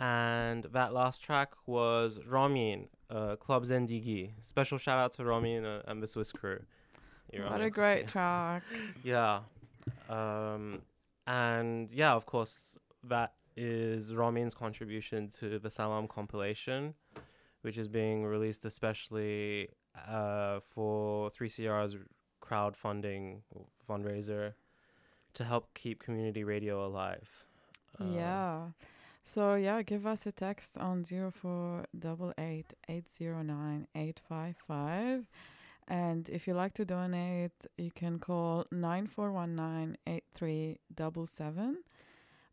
And that last track was Ramin, uh, Club Zendigi. Special shout out to Ramin uh, and the Swiss crew. You're what a great track. Yeah. Um, and yeah, of course, that is Ramin's contribution to the Salaam compilation, which is being released especially uh, for 3CR's crowdfunding fundraiser to help keep community radio alive. Um, yeah. So yeah, give us a text on zero four double eight eight zero nine eight five five. And if you like to donate, you can call 9419-8377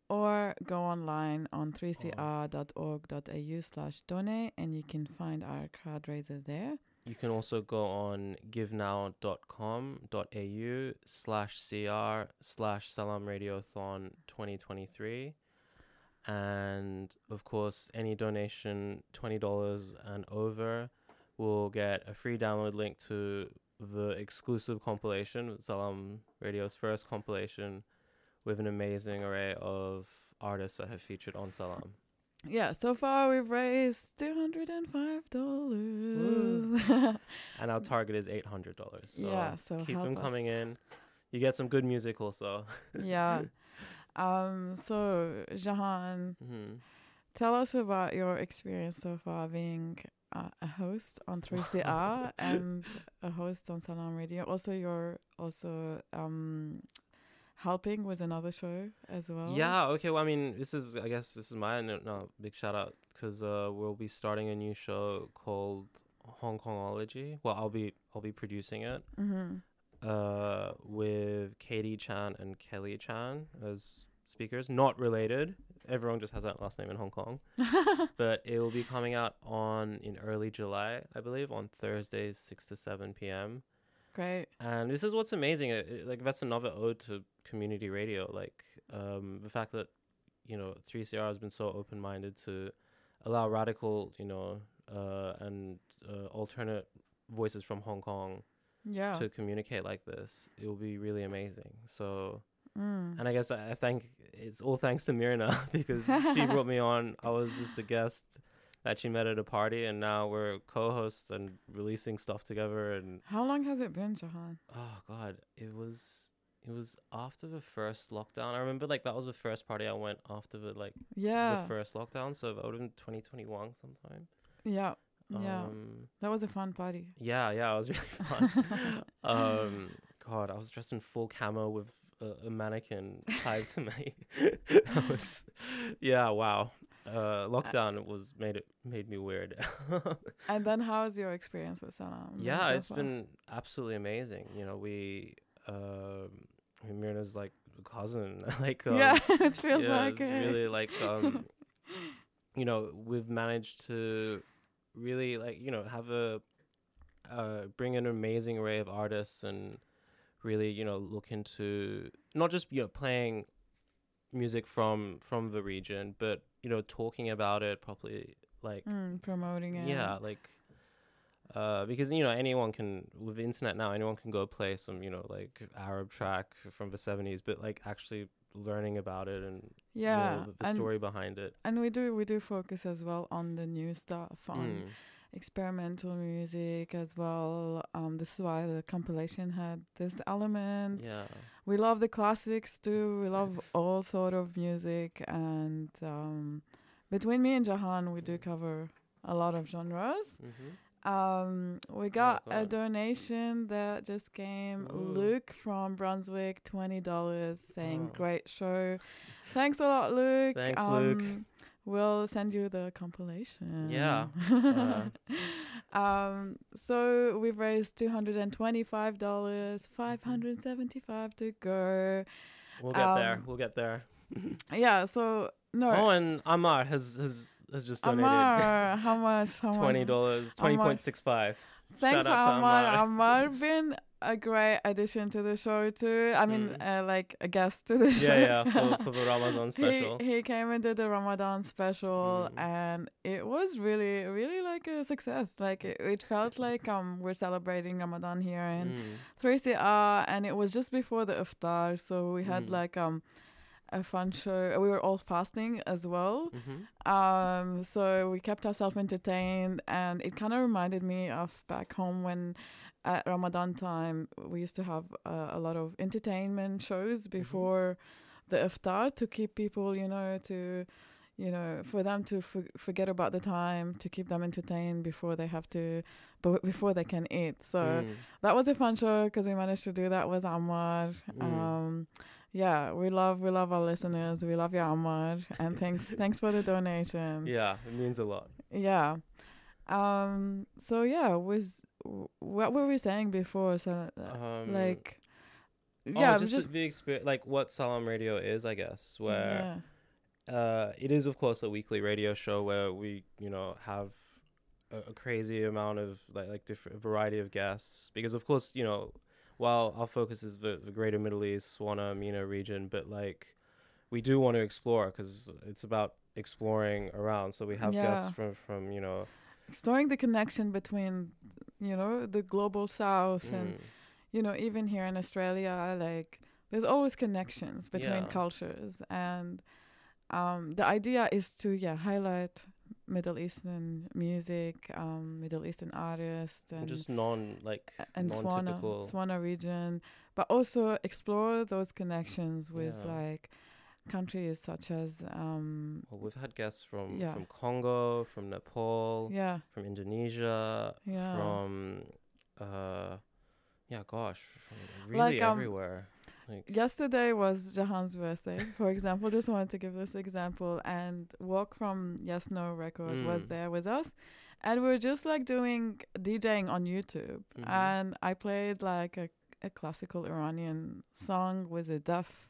or go online on 3cr.org.au slash donate and you can find our crowd raiser there. You can also go on givenow.com.au slash cr slash salaam radiothon 2023. And of course, any donation $20 and over will get a free download link to the exclusive compilation, Salaam Radio's first compilation, with an amazing array of artists that have featured on Salaam. Yeah, so far we've raised $205. And our target is $800. So Yeah, so keep them coming us. in. You get some good music also. yeah. Um. So Jahan, Mhm. tell us about your experience so far being uh, a host on 3CR and a host on Salaam Radio. Also, you're also um helping with another show as well. Yeah. Okay. Well, I mean, this is. I guess this is my no, no big shout out because uh, we'll be starting a new show called Hong Kongology. Well, I'll be I'll be producing it Mm-hmm. uh, with Katie Chan and Kelly Chan as speakers. Not related. Everyone just has that last name in Hong Kong. but it will be coming out on in early July, I believe, on Thursdays, six to seven p.m. Great. And this is what's amazing. It, it- like that's another ode to community radio. Like um, the fact that you know 3CR has been so open-minded to allow radical, you know, uh, and uh, alternate voices from Hong Kong Yeah. to communicate like this. It will be really amazing. So, Mm. and I guess I I think it's all thanks to Mirna because she brought me on. I was just a guest that she met at a party, and now we're co-hosts and releasing stuff together. And How long has it been, Jahan? oh god, it was it was after the first lockdown. I remember like that was the first party I went after the like Yeah. the first lockdown. So that would have been 2021 sometime. yeah. Yeah. Um, That was a fun party. yeah, yeah, it was really fun. um, God, I was dressed in full camo with a, a mannequin tied to me. that was, yeah, wow. Uh, lockdown was made it made me weird. And then how was your experience with Salaam? yeah, so it's far? been absolutely amazing. You know, we, um, I mean, Mirna's like cousin. like, um, yeah, it feels yeah, like it's it. really like um you know we've managed to really like you know have a uh bring an amazing array of artists and really you know look into not just you know playing music from from the region but you know talking about it properly like Mm, promoting it. yeah like uh because you know anyone can with the internet now anyone can go play some you know like arab track from the 70s but like actually learning about it and you know, Yeah. the, the story behind it and we do we do focus as well on the new stuff, on Mm. Experimental music as well. Um, this is why the compilation had this element. yeah We love the classics too. We love all sort of music, and um, between me and Jahan, we do cover a lot of genres. hmm Um, we got a donation that just came. Ooh. Luke from Brunswick, twenty dollars, saying Oh. great show. Thanks a lot, Luke. Thanks, um, Luke. We'll send you the compilation. Yeah, uh. um. So we've raised two hundred and twenty-five dollars. Five hundred seventy-five to go. we'll get there Um, we'll get there Yeah. So no. oh and amar has has has just donated Amar, how much? How twenty dollars, twenty point six five. Thanks, Shout out to Amar. Amar. Amar been a great addition to the show too. I mean, Mm. uh, like a guest to the show. yeah yeah for, for the Ramadan special He, he came and did the Ramadan special, Mm. and it was really, really like a success. Like it, it felt like um we're celebrating Ramadan here in Mm. 3CR, and it was just before the iftar, so we had Mm. like um a fun show. We were all fasting as well. Mm-hmm. Um, so we kept ourselves entertained, and it kind of reminded me of back home when at Ramadan time we used to have uh, a lot of entertainment shows before the iftar to keep people, you know, to you know, for them to f- forget about the time, to keep them entertained before they have to, but before they can eat. So Mm. that was a fun show because we managed to do that with Ammar. Mm. Um, yeah, we love we love our listeners. We love you, Ammar, and thanks thanks for the donation. Yeah, it means a lot. Yeah. Um. So yeah, was what were we saying before? So uh, Um, like, oh, yeah, it just, just the experience, like what Salaam Radio is, I guess, where yeah. uh, it is of course a weekly radio show where we you know have a, a crazy amount of like like different variety of guests because of course you know while our focus is the, the greater middle east swana MENA region but like we do want to explore because it's about exploring around. So we have guests from from you know exploring the connection between, you know, the global south and mm, you know, even here in Australia, like there's always connections between Yeah. cultures, and um, the idea is to yeah highlight Middle Eastern music, um, Middle Eastern artists, and just non like and Swana Swana region, but also explore those connections with Yeah. like countries such as um, well, we've had guests from Yeah. from Congo from Nepal yeah from Indonesia yeah from uh yeah gosh really Like, um, everywhere like Yesterday was Jahan's birthday, for example. Just wanted to give this example. And Walk from Yes No Record was Mm. there with us. And we were just like doing DJing on YouTube. Mhm. And I played like a, a classical Iranian song with a duff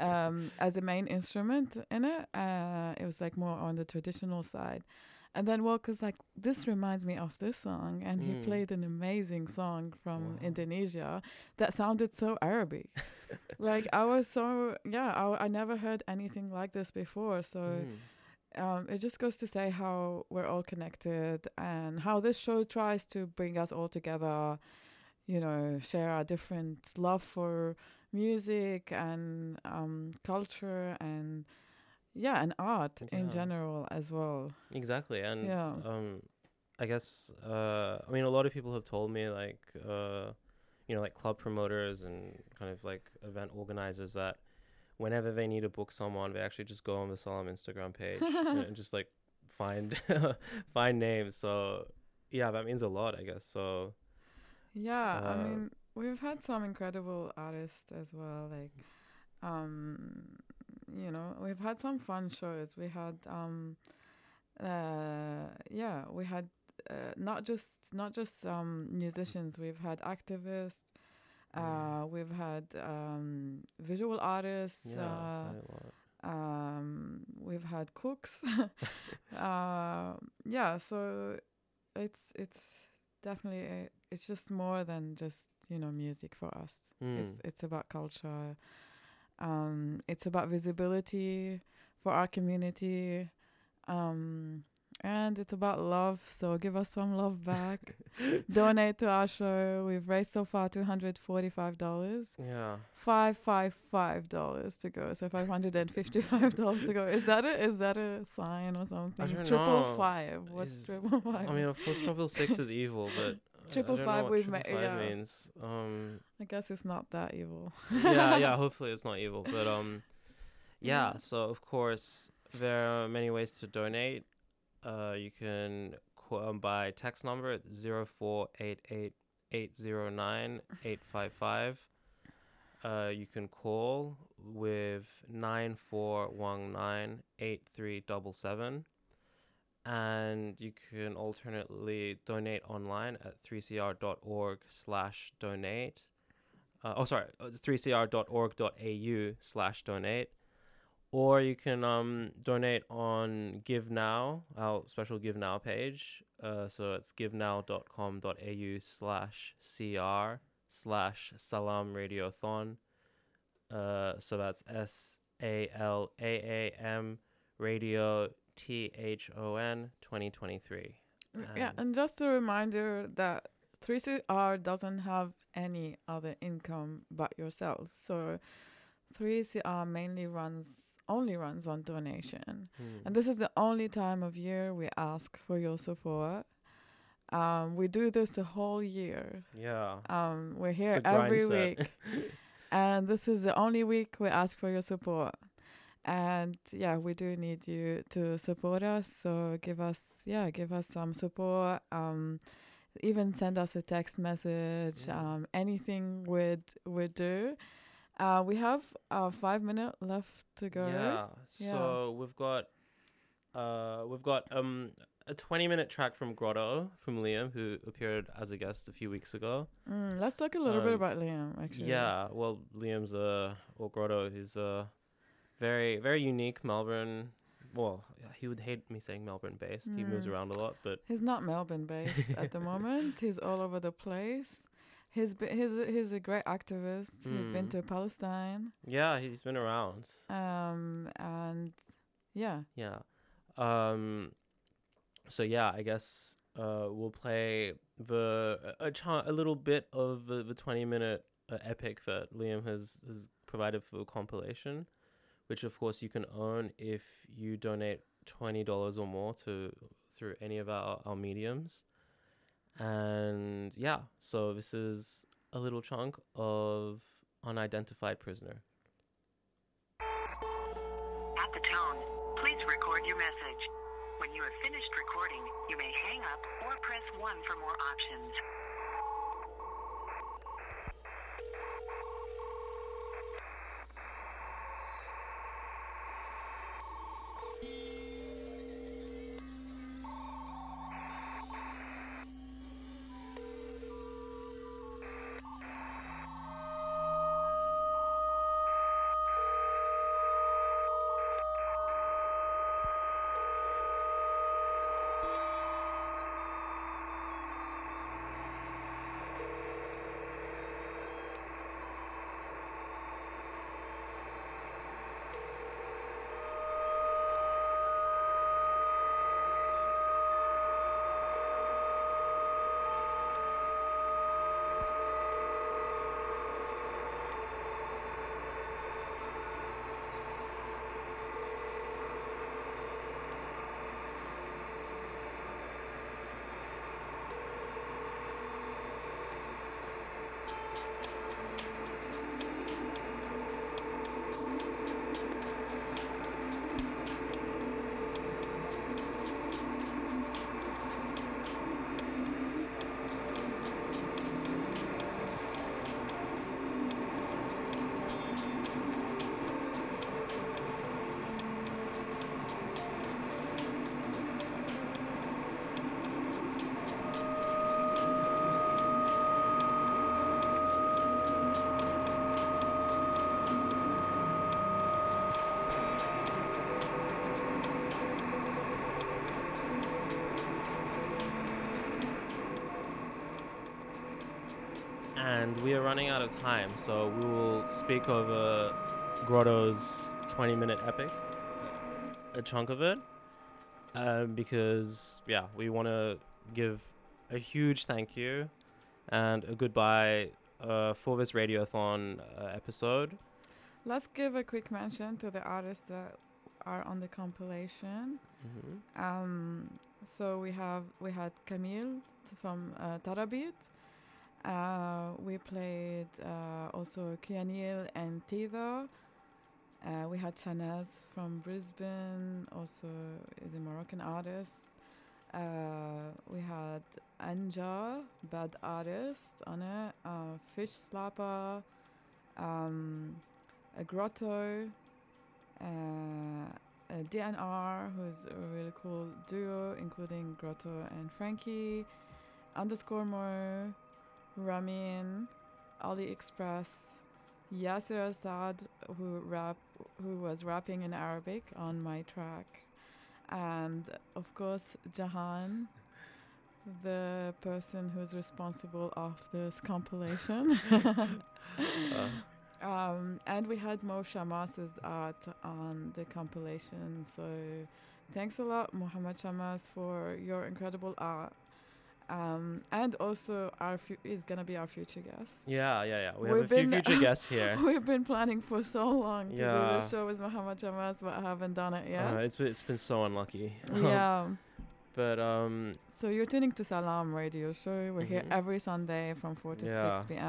um, as a main instrument in it. Uh, it was like more on the traditional side. And then Walk was like, this reminds me of this song. And he Mm. played an amazing song from Wow. Indonesia that sounded so Arabic. like I was so yeah, I, I never heard anything like this before. So mm, um, it just goes to say how we're all connected and how this show tries to bring us all together. You know, share our different love for music and um, culture and yeah, and art in general as well. exactly and Yeah. um i guess uh i mean a lot of people have told me like uh you know like club promoters and kind of like event organizers that whenever they need to book someone they actually just go on the salaam instagram page and, just like find find names so yeah that means a lot i guess so Yeah, I Uh, mean, we've had some incredible artists as well. Like, um, you know, we've had some fun shows. We had, um, uh, yeah, we had uh, not just not just um, musicians. We've had activists. Uh, we've had um, visual artists. yeah uh, quite a lot. um, we've had cooks. uh, yeah, so it's it's definitely a, it's just more than just you know music for us. It's Mm. it's about culture. Um, it's about visibility for our community. Um, and it's about love, so give us some love back. Donate to our show. We've raised so far two hundred forty-five dollars yeah five five five dollars to go. So five hundred and fifty-five dollars to go. Is that a is that a sign or something? don't triple know. five. What's Is- triple five? I mean, of course, triple six is evil, but Triple I five we've triple yeah. means. Um, I guess it's not that evil. yeah, yeah. Hopefully, it's not evil, but um, yeah. So of course, there are many ways to donate. Uh, you can qu- um, by text number at zero four eight eight eight zero nine eight five five. Uh, you can call with nine four one nine eight three double seven, and you can alternately donate online at 3cr.org slash donate. Uh, oh, sorry, uh, 3cr.org.au slash donate. Or you can um, donate on Give Now, our special Give Now page. Uh, so it's givenow.com.au slash cr slash salaam radiothon. Uh, so that's S A L A A M radio T H O N 2023. yeah, And- just a reminder that 3CR doesn't have any other income but yourselves. So 3CR mainly runs only runs on donation. Hmm. And this is the only time of year we ask for your support. Um, we do this the whole year. yeah. Um, we're here every set. week, and this is the only week we ask for your support. And yeah, we do need you to support us. So give us, yeah, give us some support. Um, even send us a text message. Um, anything would would do. Uh, we have uh, five minutes left to go. Yeah. Yeah. So we've got uh we've got um a 20 minute track from Grotto from Liam who appeared as a guest a few weeks ago. Mm, let's talk a little bit Um, about Liam. Actually, Yeah, well Liam's uh or Grotto he's a very very unique Melbourne well, he would hate me saying Melbourne based. He moves Mm. around a lot, but He's not Melbourne based at the moment. He's all over the place. He's he's a, he's a great activist. He's been Mm. to Palestine. yeah, he's been around. Um and yeah. Yeah. Um so yeah, I guess uh we'll play the a, a, cha- a little bit of the, the 20 minute uh, epic that Liam has has provided for the compilation, which of course you can own if you donate $20 or more to through any of our, our mediums. And yeah, so this is a little chunk of unidentified prisoner. At the tone, please record your message. When you have finished recording, you may hang up or press 1 for more options. And we are running out of time, so we will speak over Grotto's 20 minute epic, a chunk of it, um, because, yeah, we want to give a huge thank you and a goodbye uh, for this Radiothon uh, episode. Let's give a quick mention to the artists that are on the compilation. hmm Um, so we have we had Camille from uh, Tarabeat. Uh, we played uh, also Kuya Neil and Teether. Uh, we had Chanez from Brisbane, also is a Moroccan artist. Uh, we had Anja, bad artist on it. Uh, Fish Slappa, um, a Grotto, uh, a DNR, who's a really cool duo, including Grotto and Frankie, underscore Mo, Ramin, Oli Express, Yasser Assad, who rap, who was rapping in Arabic on my track, and of course Jahan, the person who's responsible of this compilation. Um, and we had Mo Chamas's art on the compilation. So thanks a lot, Mohamed Chamas, for your incredible art. Um, and also our fu- is gonna be our future guest. Yeah, yeah, yeah. We We've have a few been- future guests here. We've been planning for so long to do this show with Mohamed Chamas, but I haven't done it Uh, yet. it's been, it's been so unlucky. yeah. but um, So you're tuning to Salaam Radio Show. We're here Mhm. every Sunday from 4 to Yeah. 6 p.m.